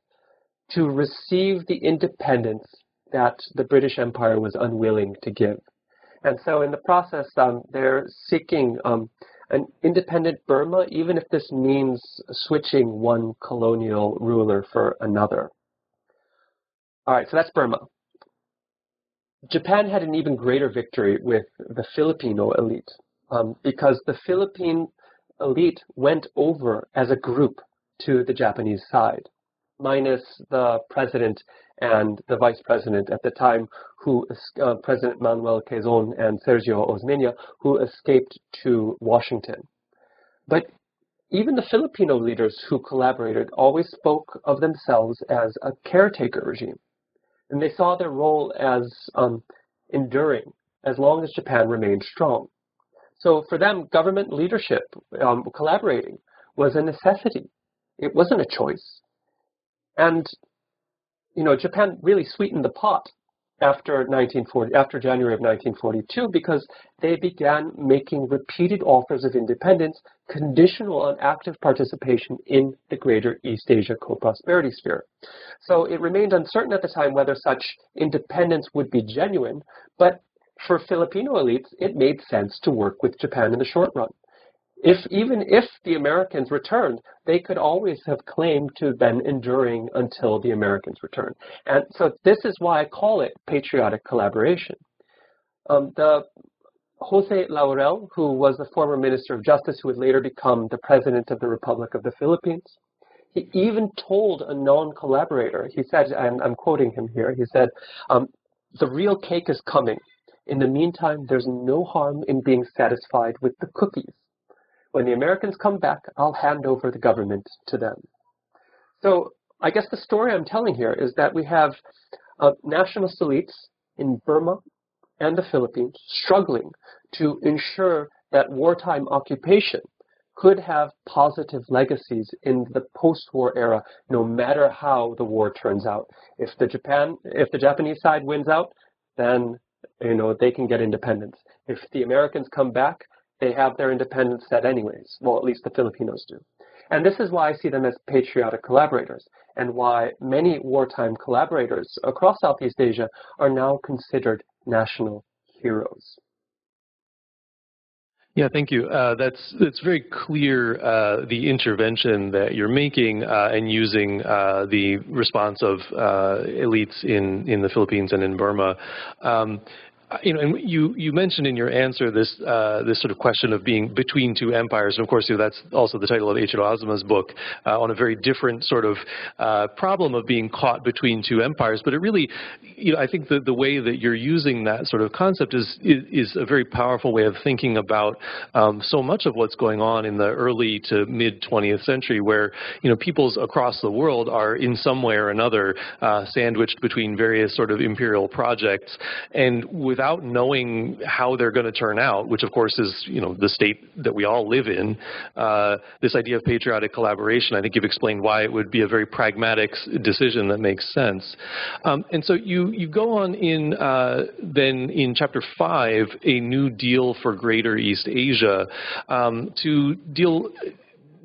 to receive the independence that the British Empire was unwilling to give. And so in the process, um, they're seeking um, an independent Burma, even if this means switching one colonial ruler for another. All right, so that's Burma. Japan had an even greater victory with the Filipino elite um, because the Philippine elite went over as a group to the Japanese side, minus the president and the vice president at the time, who uh, President Manuel Quezon and Sergio Osmeña, who escaped to Washington. But even the Filipino leaders who collaborated always spoke of themselves as a caretaker regime, and they saw their role as um, enduring as long as Japan remained strong. So for them, government leadership, um, collaborating, was a necessity. It wasn't a choice. And you know, Japan really sweetened the pot after 1940, after January of 1942, because they began making repeated offers of independence conditional on active participation in the greater East Asia co-prosperity sphere. So it remained uncertain at the time whether such independence would be genuine, but for Filipino elites, it made sense to work with Japan in the short run. If even if the Americans returned, they could always have claimed to have been enduring until the Americans returned. And so this is why I call it patriotic collaboration. Um, the Jose Laurel, who was the former Minister of Justice, who would later become the President of the Republic of the Philippines, he even told a non-collaborator, he said, and I'm quoting him here, he said, um, the real cake is coming. In the meantime, there's no harm in being satisfied with the cookies. When the Americans come back, I'll hand over the government to them. So I guess the story I'm telling here is that we have uh, nationalist elites in Burma and the Philippines struggling to ensure that wartime occupation could have positive legacies in the post-war era, no matter how the war turns out. If the Japan, if the Japanese side wins out, then you know they can get independence. If the Americans come back, they have their independence set anyways. Well, at least the Filipinos do. And this is why I see them as patriotic collaborators, and why many wartime collaborators across Southeast Asia are now considered national heroes. Yeah, thank you. Uh, that's it's very clear uh, the intervention that you're making uh, and using uh, the response of uh, elites in in the Philippines and in Burma. Um, you know, and you, you mentioned in your answer this uh, this sort of question of being between two empires, and of course, you know, that's also the title of Eiichiro Azuma's book uh, on a very different sort of uh, problem of being caught between two empires. But it really, you know, I think the the way that you're using that sort of concept is is, is a very powerful way of thinking about um, so much of what's going on in the early to mid 20th century, where you know peoples across the world are in some way or another uh, sandwiched between various sort of imperial projects, and without without knowing how they're going to turn out, which of course is you know the state that we all live in, uh, this idea of patriotic collaboration, I think you've explained why it would be a very pragmatic decision that makes sense. Um, and so you you go on in uh, then in chapter five, a new deal for Greater East Asia, um, to deal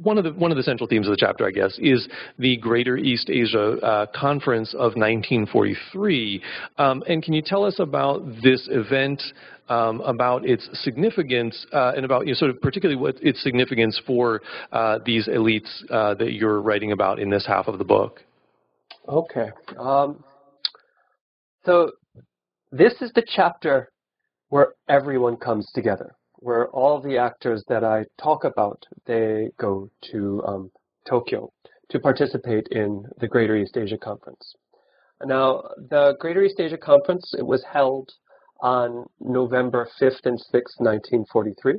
one of the one of the central themes of the chapter, I guess, is the Greater East Asia uh, Conference of 1943. Um, and can you tell us about this event? Um, about its significance uh, and about you know, sort of particularly what its significance for uh, these elites uh, that you're writing about in this half of the book. Okay. Um, so this is the chapter where everyone comes together where all the actors that I talk about, they go to um, Tokyo to participate in the Greater East Asia Conference. Now, the Greater East Asia Conference, it was held on November 5th and 6th, 1943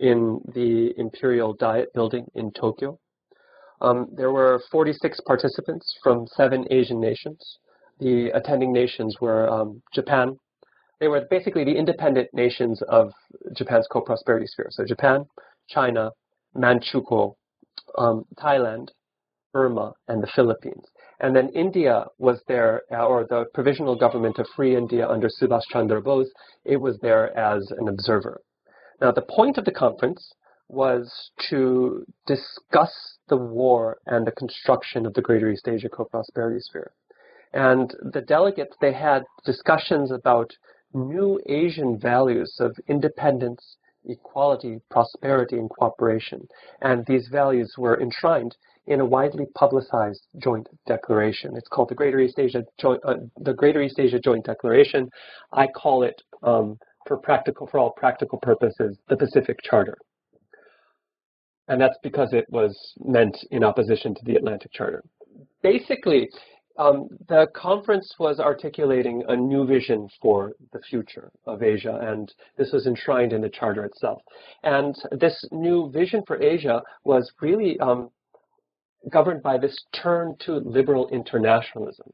in the Imperial Diet Building in Tokyo. Um, there were 46 participants from seven Asian nations. The attending nations were um, Japan, they were basically the independent nations of Japan's co-prosperity sphere. So Japan, China, Manchukuo, um, Thailand, Burma, and the Philippines. And then India was there, uh, or the provisional government of Free India under Subhas Chandra Bose, it was there as an observer. Now, the point of the conference was to discuss the war and the construction of the Greater East Asia co-prosperity sphere. And the delegates, they had discussions about new Asian values of independence, equality, prosperity, and cooperation. And these values were enshrined in a widely publicized joint declaration. It's called the Greater East Asia Joint, uh, Greater East Asia Joint Declaration. I call it, um, for practical, for all practical purposes, the Pacific Charter. And that's because it was meant in opposition to the Atlantic Charter. Basically, um, the conference was articulating a new vision for the future of Asia, and this was enshrined in the charter itself. And this new vision for Asia was really um, governed by this turn to liberal internationalism.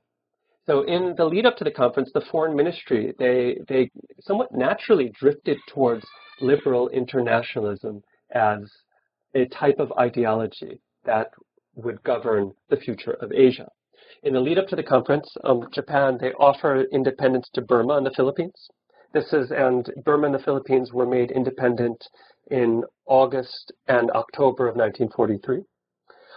So in the lead up to the conference, the foreign ministry, they, they somewhat naturally drifted towards liberal internationalism as a type of ideology that would govern the future of Asia. In the lead up to the conference, um, Japan, they offer independence to Burma and the Philippines. This is, and Burma and the Philippines were made independent in August and October of 1943.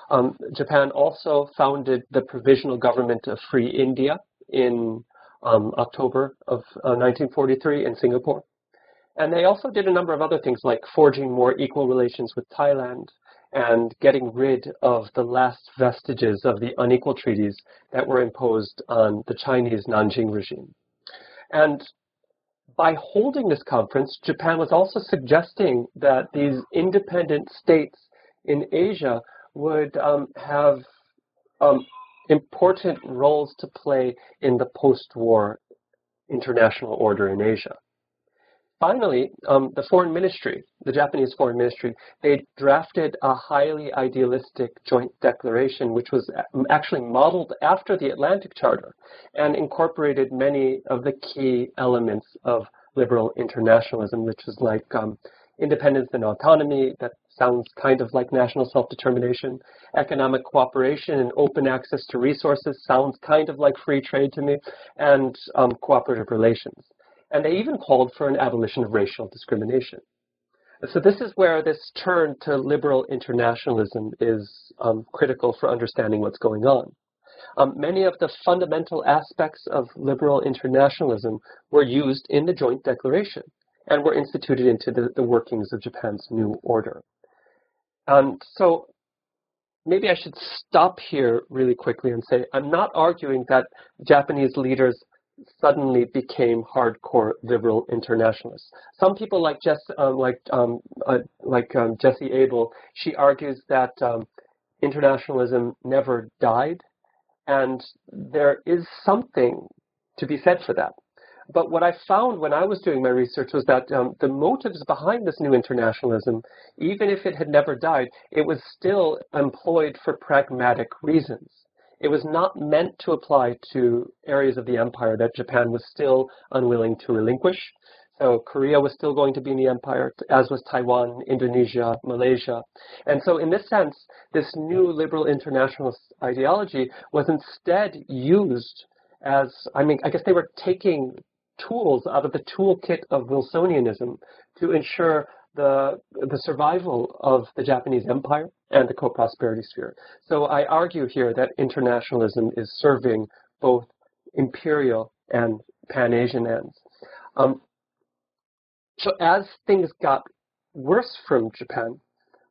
Um, Japan also founded the Provisional Government of Free India in um, October of uh, 1943 in Singapore. And they also did a number of other things like forging more equal relations with Thailand and getting rid of the last vestiges of the unequal treaties that were imposed on the Chinese Nanjing regime. And by holding this conference, Japan was also suggesting that these independent states in Asia would um, have um, important roles to play in the post-war international order in Asia. Finally, um, the foreign ministry, the Japanese foreign ministry, they drafted a highly idealistic joint declaration, which was actually modeled after the Atlantic Charter and incorporated many of the key elements of liberal internationalism, which was like um, independence and autonomy, that sounds kind of like national self-determination. Economic cooperation and open access to resources sounds kind of like free trade to me, and um, cooperative relations and they even called for an abolition of racial discrimination. So this is where this turn to liberal internationalism is um, critical for understanding what's going on. Um, many of the fundamental aspects of liberal internationalism were used in the Joint Declaration and were instituted into the, the workings of Japan's new order. Um, so maybe I should stop here really quickly and say I'm not arguing that Japanese leaders suddenly became hardcore liberal internationalists. Some people like Jess, uh, like um, uh, like um, Jessie Abel, she argues that um, internationalism never died, and there is something to be said for that. But what I found when I was doing my research was that um, the motives behind this new internationalism, even if it had never died, it was still employed for pragmatic reasons. It was not meant to apply to areas of the empire that Japan was still unwilling to relinquish. So Korea was still going to be in the empire, as was Taiwan, Indonesia, Malaysia. And so in this sense, this new liberal internationalist ideology was instead used as, I mean, I guess they were taking tools out of the toolkit of Wilsonianism to ensure the, the survival of the Japanese empire and the co-prosperity sphere. So I argue here that internationalism is serving both imperial and Pan-Asian ends. Um, so as things got worse from Japan,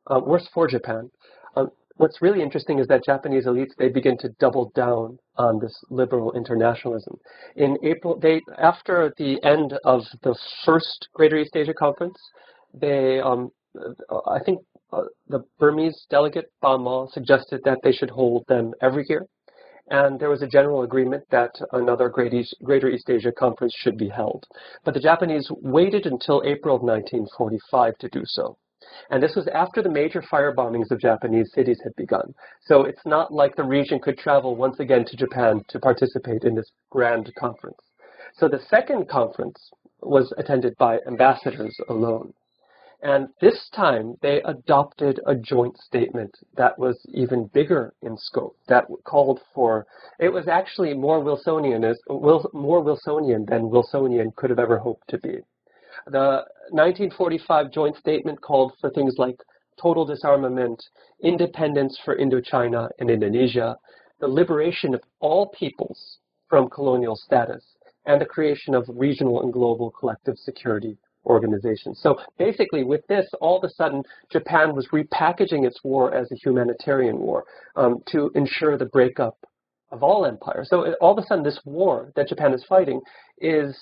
uh, worse for Japan, um, what's really interesting is that Japanese elites, they begin to double down on this liberal internationalism. In April, they, after the end of the first Greater East Asia Conference, they, um, I think uh, the Burmese delegate Ba Maw suggested that they should hold them every year. And there was a general agreement that another Greater East Asia Conference should be held. But the Japanese waited until April of 1945 to do so. And this was after the major fire bombings of Japanese cities had begun. So it's not like the region could travel once again to Japan to participate in this grand conference. So the second conference was attended by ambassadors alone. And this time they adopted a joint statement that was even bigger in scope, that called for, it was actually more Wilsonian, more Wilsonian than Wilsonian could have ever hoped to be. The 1945 joint statement called for things like total disarmament, independence for Indochina and Indonesia, the liberation of all peoples from colonial status, and the creation of regional and global collective security organizations. So basically, with this, all of a sudden, Japan was repackaging its war as a humanitarian war um, to ensure the breakup of all empires. So all of a sudden, this war that Japan is fighting is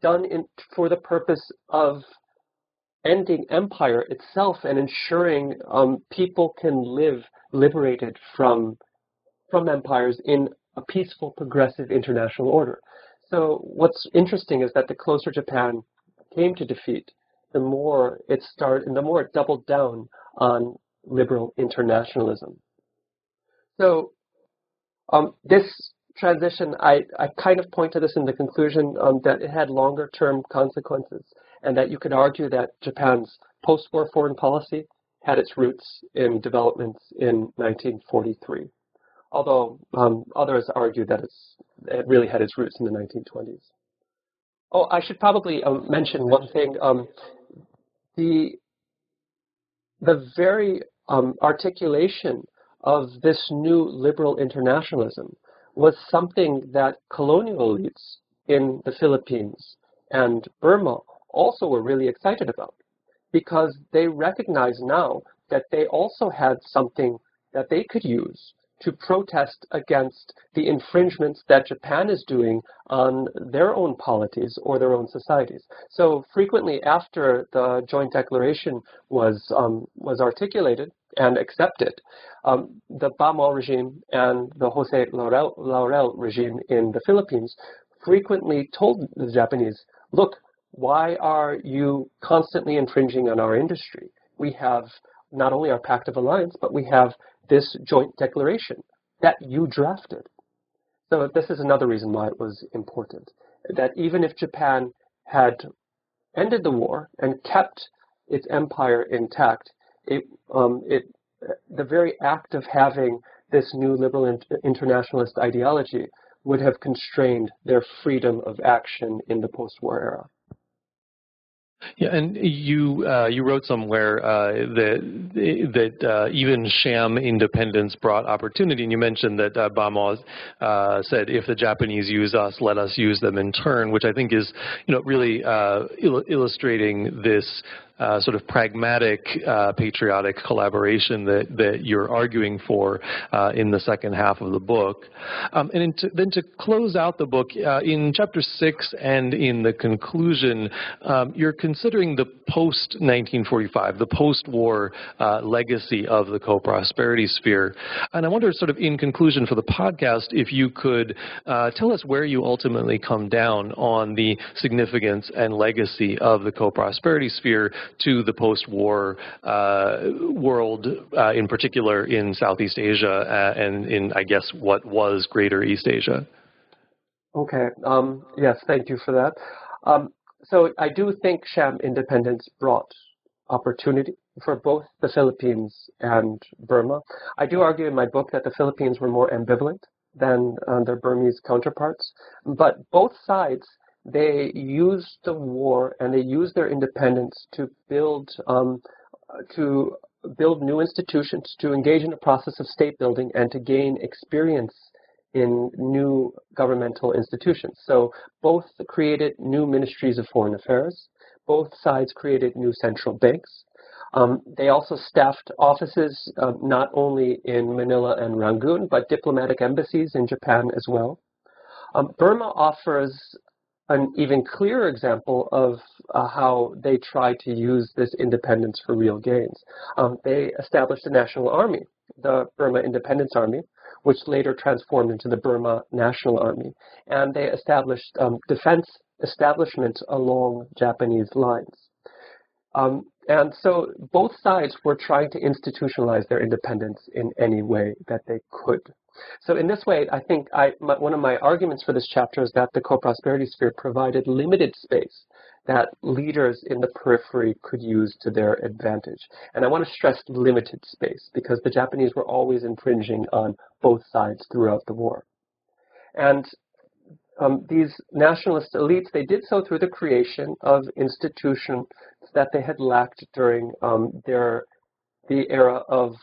done in, for the purpose of ending empire itself and ensuring um, people can live liberated from from empires in a peaceful, progressive international order. So what's interesting is that the closer Japan came to defeat, the more it started, and the more it doubled down on liberal internationalism. So um, this transition, I, I kind of point to this in the conclusion um, that it had longer term consequences and that you could argue that Japan's post-war foreign policy had its roots in developments in 1943, although um, others argue that it really had its roots in the 1920s. Oh, I should probably um, mention one thing. Um, the the very um, articulation of this new liberal internationalism was something that colonial elites in the Philippines and Burma also were really excited about because they recognize now that they also had something that they could use to protest against the infringements that Japan is doing on their own polities or their own societies. So frequently after the joint declaration was, um, was articulated and accepted, um, the Ba Maw regime and the Jose Laurel, Laurel regime in the Philippines frequently told the Japanese, look, why are you constantly infringing on our industry? We have not only our Pact of Alliance, but we have this joint declaration that you drafted. So this is another reason why it was important. That even if Japan had ended the war and kept its empire intact, it, um, it, the very act of having this new liberal internationalist ideology would have constrained their freedom of action in the post-war era. Yeah, and you uh, you wrote somewhere uh, that that uh, even sham independence brought opportunity, and you mentioned that uh, Ba Maw uh, said, "If the Japanese use us, let us use them in turn," which I think is you know really uh, il illustrating this uh, sort of pragmatic uh, patriotic collaboration that, that you're arguing for uh, in the second half of the book. Um, and then to close out the book, uh, in chapter six and in the conclusion, um, you're considering the post-1945, the post-war uh, legacy of the co-prosperity sphere. And I wonder, sort of in conclusion for the podcast, if you could tell us where you ultimately come down on the significance and legacy of the co-prosperity sphere to the post-war uh, world, uh, in particular in Southeast Asia uh, and in, I guess, what was Greater East Asia? Okay. Um, yes, thank you for that. Um, so I do think sham independence brought opportunity for both the Philippines and Burma. I do argue in my book that the Philippines were more ambivalent than uh, their Burmese counterparts, but both sides they used the war and they used their independence to build um, to build new institutions, to engage in a process of state building, and to gain experience in new governmental institutions. So both created new ministries of foreign affairs. Both sides created new central banks. Um, they also staffed offices uh, not only in Manila and Rangoon, but diplomatic embassies in Japan as well. Um, Burma offers an even clearer example of uh, how they try to use this independence for real gains. Um, they established a national army, the Burma Independence Army, which later transformed into the Burma National Army. And they established um, defense establishments along Japanese lines. Um, and so both sides were trying to institutionalize their independence in any way that they could. So in this way, I think I, my, one of my arguments for this chapter is that the co-prosperity sphere provided limited space that leaders in the periphery could use to their advantage. And I want to stress limited space because the Japanese were always infringing on both sides throughout the war. And um, these nationalist elites, they did so through the creation of institutions that they had lacked during um, their the era of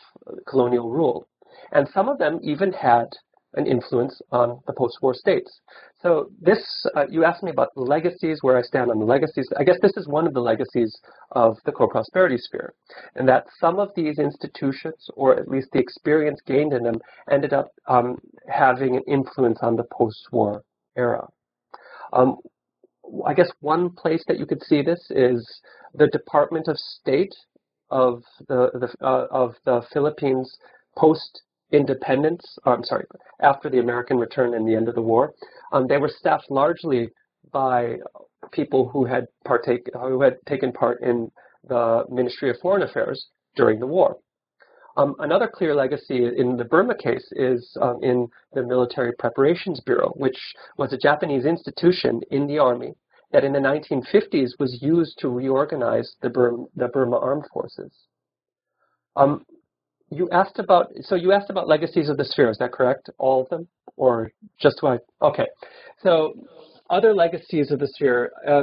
colonial rule. And some of them even had an influence on the post-war states. So this, uh, you asked me about the legacies, where I stand on the legacies. I guess this is one of the legacies of the co-prosperity sphere, and that some of these institutions, or at least the experience gained in them, ended up um, having an influence on the post-war era. Um, I guess one place that you could see this is the Department of State of the, the uh, of the Philippines post independence, or, I'm sorry, after the American return and the end of the war, um, they were staffed largely by people who had partake, who had taken part in the Ministry of Foreign Affairs during the war. Um, another clear legacy in the Burma case is um, in the Military Preparations Bureau, which was a Japanese institution in the army that in the 1950s was used to reorganize the Burma, the Burma armed forces. Um, you asked about, so you asked about legacies of the sphere, is that correct? All of them? Or just I, okay. So other legacies of the sphere, uh,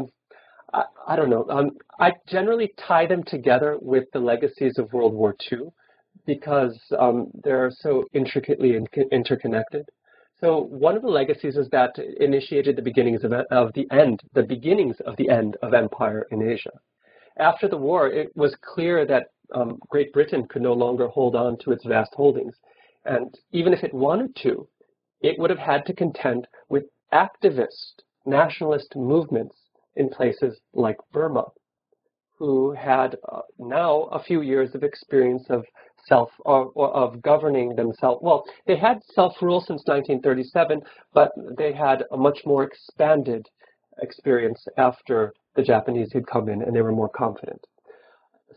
I, I, don't know. Um, I generally tie them together with the legacies of World War II because um, they're so intricately in interconnected. So one of the legacies is that initiated the beginnings of, of the end, the beginnings of the end of empire in Asia. After the war, it was clear that um, Great Britain could no longer hold on to its vast holdings. And even if it wanted to, it would have had to contend with activist nationalist movements in places like Burma, who had uh, now a few years of experience of self or, or of governing themselves. Well, they had self-rule since 1937, but they had a much more expanded experience after the Japanese had come in and they were more confident.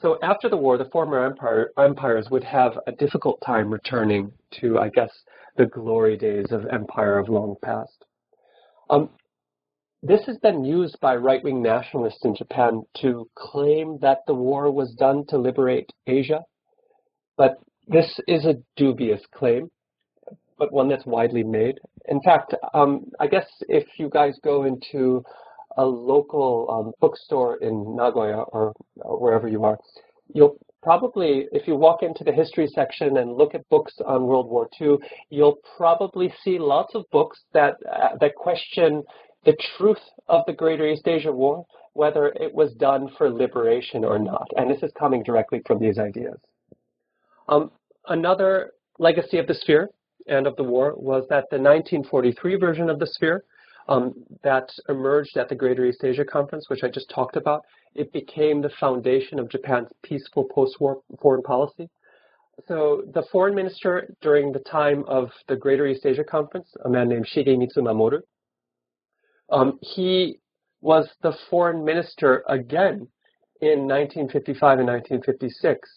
So after the war, the former empire, empires would have a difficult time returning to, I guess, the glory days of empire of long past. Um, this has been used by right-wing nationalists in Japan to claim that the war was done to liberate Asia but this is a dubious claim, but one that's widely made. In fact, um, I guess if you guys go into a local um, bookstore in Nagoya or, or wherever you are, you'll probably, if you walk into the history section and look at books on World War II, you'll probably see lots of books that uh, that question the truth of the Greater East Asia War, whether it was done for liberation or not. And this is coming directly from these ideas. Um, another legacy of the sphere and of the war was that the 1943 version of the sphere um, that emerged at the Greater East Asia Conference, which I just talked about, it became the foundation of Japan's peaceful post-war foreign policy. So the foreign minister during the time of the Greater East Asia Conference, a man named Shigemitsu Mamoru, um, he was the foreign minister again in 1955 and 1956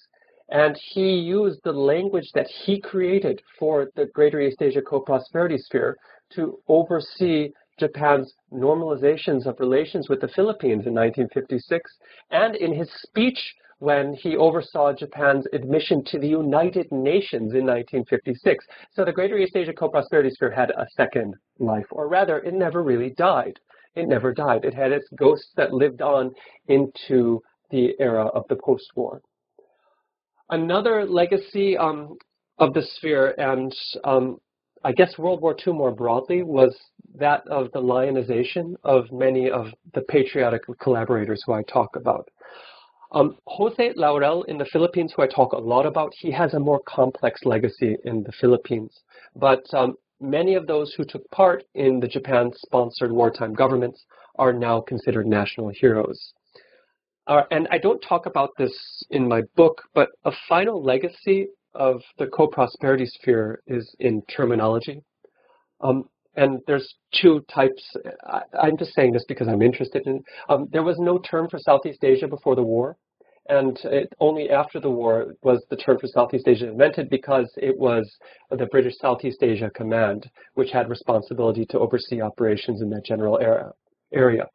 and he used the language that he created for the Greater East Asia Co-Prosperity Sphere to oversee Japan's normalizations of relations with the Philippines in 1956, and in his speech when he oversaw Japan's admission to the United Nations in 1956. So the Greater East Asia Co-Prosperity Sphere had a second life, or rather, it never really died. It never died. It had its ghosts that lived on into the era of the post-war. Another legacy um, of the sphere, and um, I guess World War II more broadly, was that of the lionization of many of the patriotic collaborators who I talk about. Um, Jose Laurel in the Philippines, who I talk a lot about, he has a more complex legacy in the Philippines. But um, many of those who took part in the Japan-sponsored wartime governments are now considered national heroes. Uh, and I don't talk about this in my book, but a final legacy of the co-prosperity sphere is in terminology. Um, and there's two types. I, am just saying this because I'm interested in. Um, there was no term for Southeast Asia before the war, and it, only after the war was the term for Southeast Asia invented because it was the British Southeast Asia Command, which had responsibility to oversee operations in that general era, area.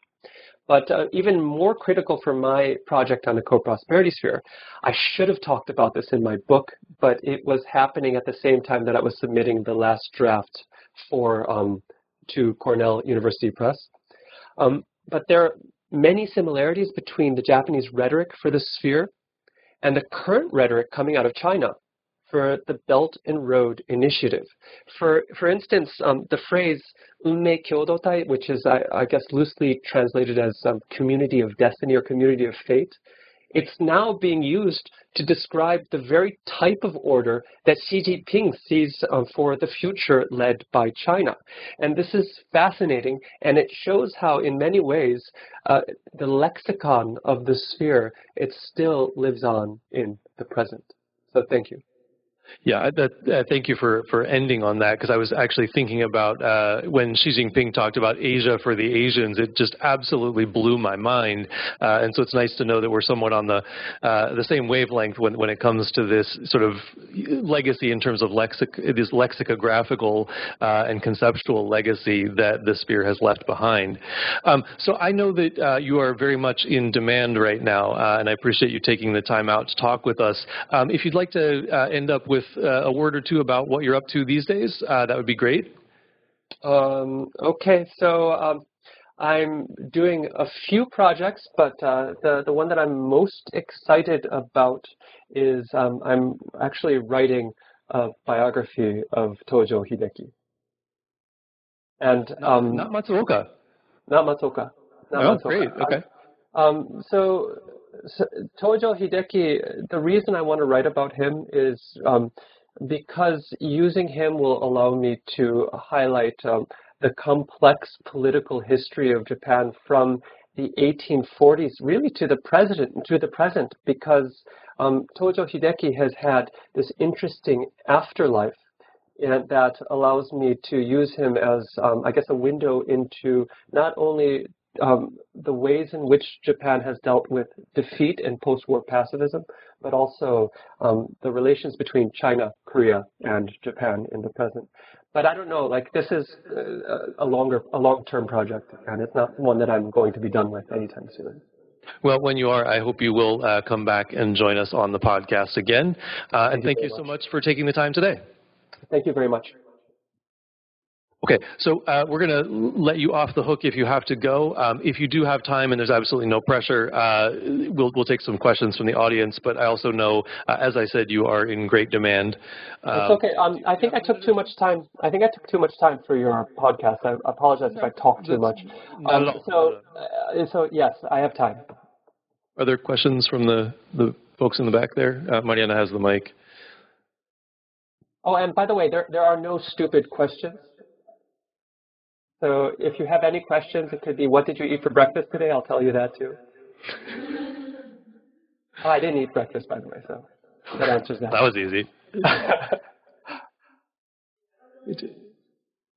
But uh, even more critical for my project on the co-prosperity sphere, I should have talked about this in my book, but it was happening at the same time that I was submitting the last draft for um, to Cornell University Press. Um, but there are many similarities between the Japanese rhetoric for the sphere and the current rhetoric coming out of China for the Belt and Road Initiative. For, for instance, um, the phrase Unmei Kyodotai, which is, I, I, guess, loosely translated as um, community of destiny or community of fate, it's now being used to describe the very type of order that Xi Jinping sees uh, for the future led by China. And this is fascinating, and it shows how, in many ways, uh, the lexicon of the sphere, it still lives on in the present. So thank you. Yeah, that, uh, thank you for, for ending on that because I was actually thinking about uh, when Xi Jinping talked about Asia for the Asians, it just absolutely blew my mind. Uh, and so it's nice to know that we're somewhat on the uh, the same wavelength when, when it comes to this sort of legacy in terms of lexic this lexicographical uh, and conceptual legacy that the Sphere has left behind. Um, so I know that uh, you are very much in demand right now, and I appreciate you taking the time out to talk with us. Um, if you'd like to end up with with uh, a word or two about what you're up to these days, uh, that would be great. Um, okay, so um, I'm doing a few projects, but uh, the, the one that I'm most excited about is um, I'm actually writing a biography of Tojo Hideki. And um, not Matsuoka. Not Matsuoka. Not oh, Matsuoka. great. Okay. Um, so, so, Tojo Hideki, the reason I want to write about him is um, because using him will allow me to highlight um, the complex political history of Japan from the 1840s, really to the present, to the present, because um, Tojo Hideki has had this interesting afterlife and that allows me to use him as, um, I guess, a window into not only um, the ways in which Japan has dealt with defeat and post-war pacifism, but also um, the relations between China, Korea, and Japan in the present. But I don't know, like this is uh, a longer, a long-term project, and it's not one that I'm going to be done with anytime soon. Well, when you are, I hope you will uh, come back and join us on the podcast again. Uh, and thank you, you so much for taking the time today. Thank you very much. Okay, so uh, we're going to let you off the hook if you have to go. Um, if you do have time and there's absolutely no pressure, uh, we'll, we'll take some questions from the audience. But I also know, uh, as I said, you are in great demand. Um, it's okay. Um, I think I took too much time. I think I took too much time for your podcast. I apologize if I talk too much. Um, so, uh, so yes, I have time. Are there questions from the, the folks in the back there? Uh, Mariana has the mic. Oh, and by the way, there, there are no stupid questions. So if you have any questions, it could be, what did you eat for breakfast today? I'll tell you that too. <laughs> oh, I didn't eat breakfast, by the way, so that answers that. That was easy. <laughs>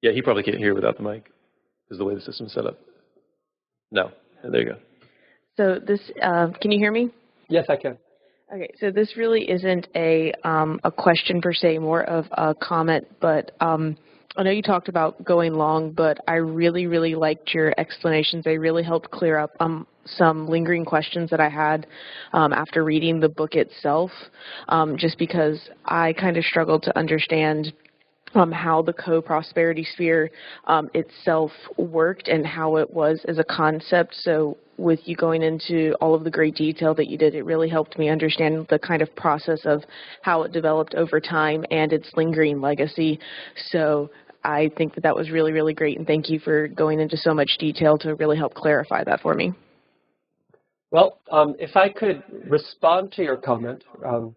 yeah, he probably can't hear without the mic, is the way the system's set up. No, there you go. So this, uh, can you hear me? Yes, I can. Okay, so this really isn't a um, a question per se, more of a comment. But um, I know you talked about going long, but I really, really liked your explanations. They really helped clear up um, some lingering questions that I had um, after reading the book itself, um, just because I kind of struggled to understand um, how the co-prosperity sphere um, itself worked and how it was as a concept. So with you going into all of the great detail that you did, it really helped me understand the kind of process of how it developed over time and its lingering legacy. So I think that that was really, really great, and thank you for going into so much detail to really help clarify that for me. Well, um, if I could respond to your comment, um,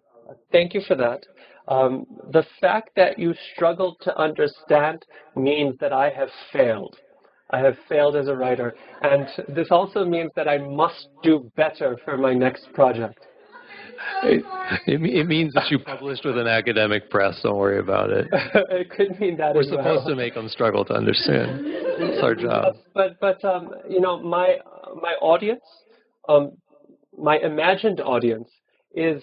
thank you for that. Um, the fact that you struggled to understand means that I have failed. I have failed as a writer. And this also means that I must do better for my next project. It, it, it, means that you published with an academic press. Don't worry about it. <laughs> it could mean that We're as supposed well. to make them struggle to understand. It's our job. But but, but um, you know my my audience, um, my imagined audience is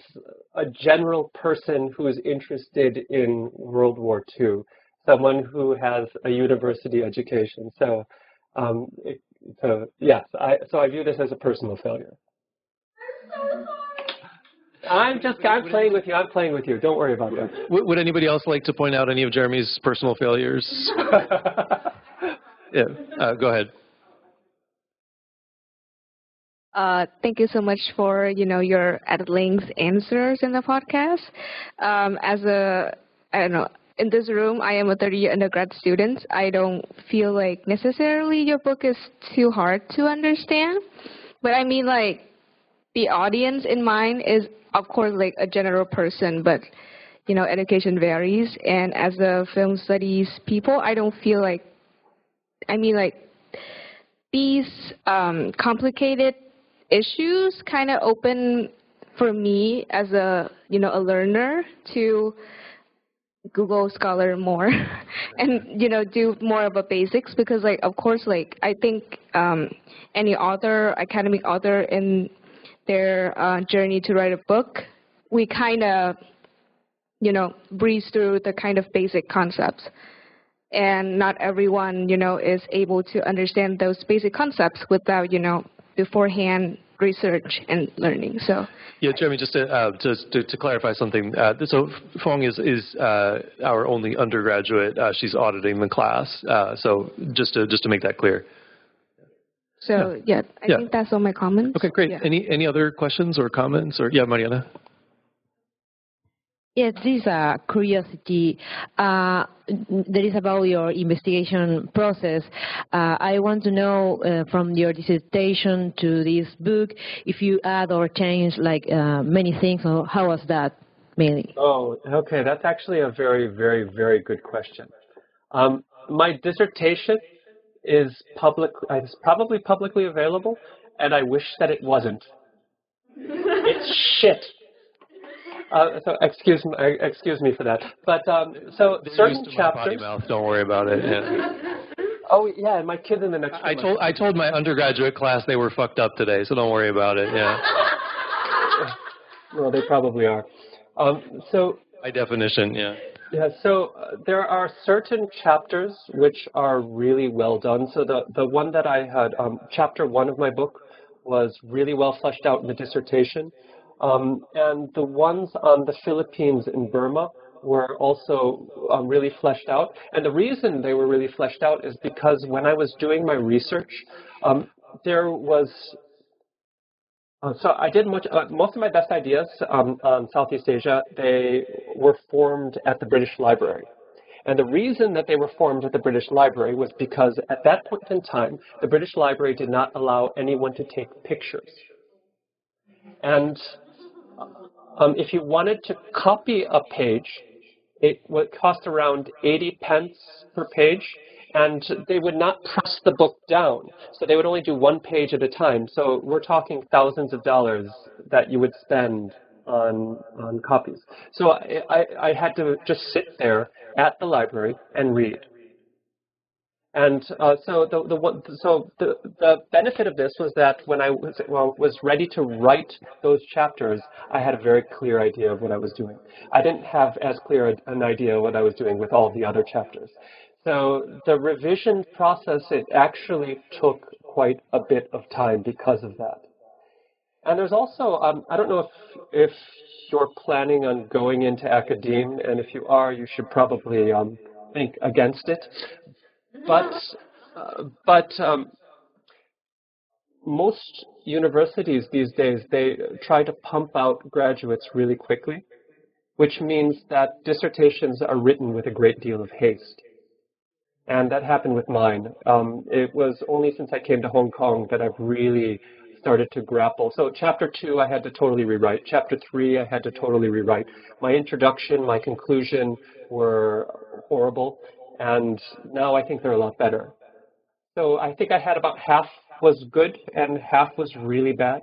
a general person who is interested in World War II, someone who has a university education. So, um, it, so yes, I, so I view this as a personal failure. I'm just, I'm playing with you. I'm playing with you. Don't worry about that. Would, would anybody else like to point out any of Jeremy's personal failures? <laughs> yeah, uh, go ahead. Uh, thank you so much for you know your at length answers in the podcast. Um, as a I don't know in this room, I am a 30 year undergrad student. I don't feel like necessarily your book is too hard to understand, but I mean like the audience in mind is of course like a general person, but you know education varies. And as a film studies people, I don't feel like I mean like these um, complicated issues kind of open for me as a you know a learner to Google Scholar more <laughs> and you know do more of a basics because like of course like I think um, any author academic author in their uh, journey to write a book we kind of you know breeze through the kind of basic concepts and not everyone you know is able to understand those basic concepts without you know beforehand research and learning. So yeah, Jeremy, just to uh, just to, to, clarify something. Uh, so Fong is is uh, our only undergraduate. Uh, she's auditing the class. Uh, so just to just to make that clear. So yeah, yeah I yeah. think that's all my comments. Okay, great. Yeah. Any any other questions or comments or yeah, Mariana. Yes, this is a curiosity. Uh, that is about your investigation process. Uh, I want to know uh, from your dissertation to this book if you add or change like uh, many things, or how was that mainly? Oh, okay. That's actually a very, very, very good question. Um, my dissertation is public. It's probably publicly available, and I wish that it wasn't. it's shit. Uh, so excuse me, excuse me for that. But um, so They're certain used to my chapters. mouth. Don't worry about it. Yeah. <laughs> Oh yeah, and my kid in the next. I told I told my undergraduate class they were fucked up today, so don't worry about it. Yeah, <laughs> Well, they probably are. Um, so by definition, yeah. Yeah, so uh, there are certain chapters which are really well done. So the, the one that I had, um, chapter one of my book was really well fleshed out in the dissertation. Um, and the ones on the Philippines and Burma were also um, really fleshed out. And the reason they were really fleshed out is because when I was doing my research, um, there was uh, so I did much, uh, most of my best ideas um, on Southeast Asia, they were formed at the British Library. And the reason that they were formed at the British Library was because at that point in time, the British Library did not allow anyone to take pictures. And um, if you wanted to copy a page, it would cost around 80 pence per page, and they would not press the book down. So they would only do one page at a time. So we're talking thousands of dollars that you would spend on on copies. So I, I, I had to just sit there at the library and read. And uh, so the, the so the the benefit of this was that when I was well, was ready to write those chapters, I had a very clear idea of what I was doing. I didn't have as clear an idea what I was doing with all the other chapters. So the revision process it actually took quite a bit of time because of that. And there's also um, I don't know if if you're planning on going into academia, and if you are, you should probably um, think against it. But uh, but um, most universities these days they try to pump out graduates really quickly, which means that dissertations are written with a great deal of haste. And that happened with mine. Um, it was only since I came to Hong Kong that I've really started to grapple. So chapter two, I had to totally rewrite. Chapter three, I had to totally rewrite. My introduction, my conclusion were horrible, and now I think they're a lot better. So I think I had about half was good and half was really bad.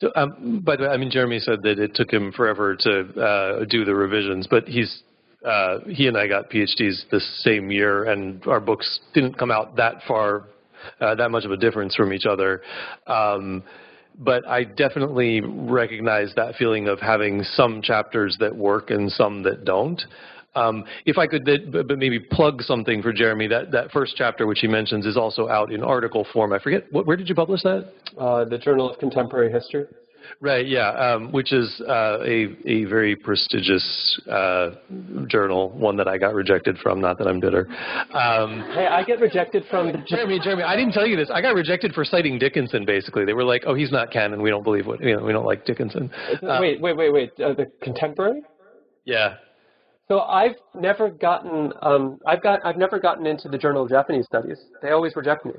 So, um, by the way, I mean Jeremy said that it took him forever to uh, do the revisions, but he's uh, he and I got PhDs the same year, and our books didn't come out that far, uh, that much of a difference from each other. Um, but I definitely recognize that feeling of having some chapters that work and some that don't. Um, if I could but maybe plug something for Jeremy, that, that first chapter which he mentions is also out in article form. I forget, what, where did you publish that? Uh, the Journal of Contemporary History. Right, yeah, um, which is uh, a, a very prestigious uh, journal, one that I got rejected from, not that I'm bitter. Um, hey, I get rejected from... The Jeremy, Jeremy, I didn't tell you this. I got rejected for citing Dickinson, basically. They were like, oh, he's not canon. We don't believe what, you know, we don't like Dickinson. Uh, wait, wait, wait, wait. Uh, the Contemporary? Yeah. So I've never gotten, um, I've got, I've never gotten into the Journal of Japanese Studies. They always reject me.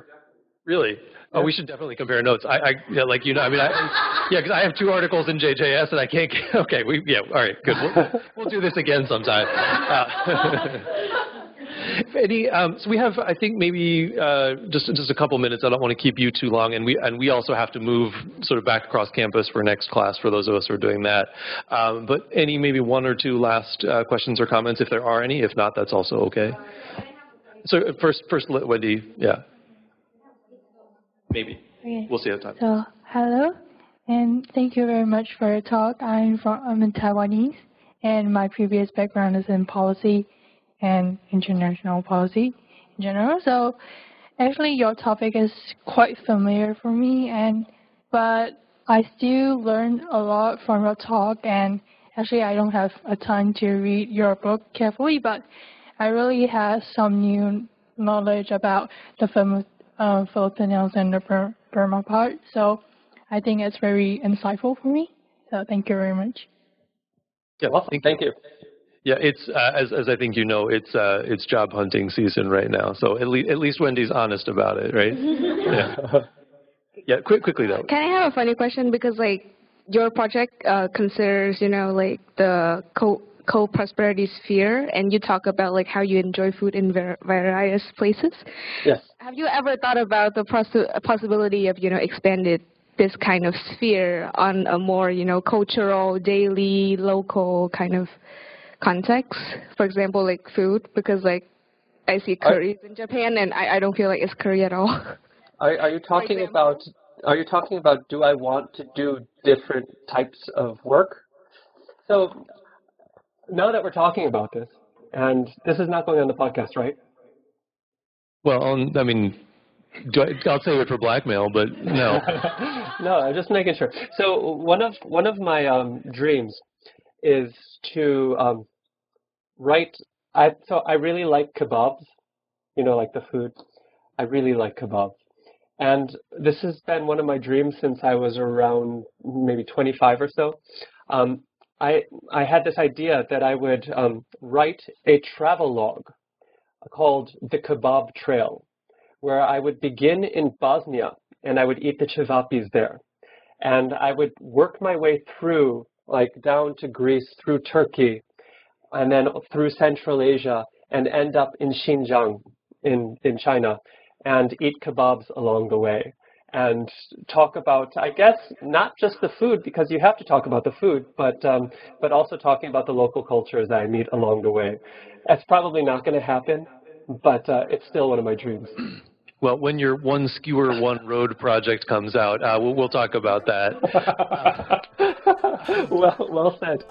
Really? Oh, we should definitely compare notes. I, I yeah, like you know, I mean, I, yeah, because I have two articles in JJS and I can't. <laughs> Okay, we yeah, all right, good. We'll, we'll do this again sometime. Uh, <laughs> any, um, so we have, I think, maybe uh, just just a couple minutes. I don't want to keep you too long, and we and we also have to move sort of back across campus for next class for those of us who are doing that. Um, but any maybe one or two last uh, questions or comments, if there are any. If not, that's also okay. So first, first, Wendy, yeah. Maybe. Okay. We'll see at the time. So, hello, and thank you very much for your talk. I'm from I'm in Taiwanese, and my previous background is in policy and international policy in general. So, actually, your topic is quite familiar for me, and but I still learn a lot from your talk. And actually, I don't have a time to read your book carefully, but I really have some new knowledge about the film uh, Filipinos and the Burma part. So I think it's very insightful for me. So thank you very much. Yeah, awesome. thank, thank you. Yeah, it's uh, as as I think you know, it's uh, it's job hunting season right now. So at least at least Wendy's honest about it, right? <laughs> yeah. Yeah. Quick, quickly though. Can I have a funny question because like your project uh, considers you know like the co co-prosperity sphere, and you talk about like how you enjoy food in ver- various places. Yes. Have you ever thought about the possi- possibility of you know expanded this kind of sphere on a more you know cultural, daily, local kind of context? For example, like food, because like I see curries in Japan, and I, I don't feel like it's curry at all. Are, are you talking about? Are you talking about? Do I want to do different types of work? So now that we're talking about this, and this is not going on the podcast, right? Well, um, I mean, I, I'll say it for blackmail, but no. <laughs> no, I'm just making sure. So one of one of my um, dreams is to um, write. I so I really like kebabs. You know, like the food. I really like kebabs. And this has been one of my dreams since I was around maybe 25 or so. Um, I I had this idea that I would um, write a travel log called the Kebab Trail, where I would begin in Bosnia and I would eat the chivapis there, and I would work my way through like down to Greece, through Turkey, and then through Central Asia, and end up in Xinjiang in in China and eat kebabs along the way and talk about, I guess, not just the food because you have to talk about the food, but um, but also talking about the local cultures that I meet along the way. That's probably not going to happen, but uh, it's still one of my dreams. <clears throat> Well, when your one skewer one road project comes out, uh, we'll, we'll talk about that. <laughs> well, well said.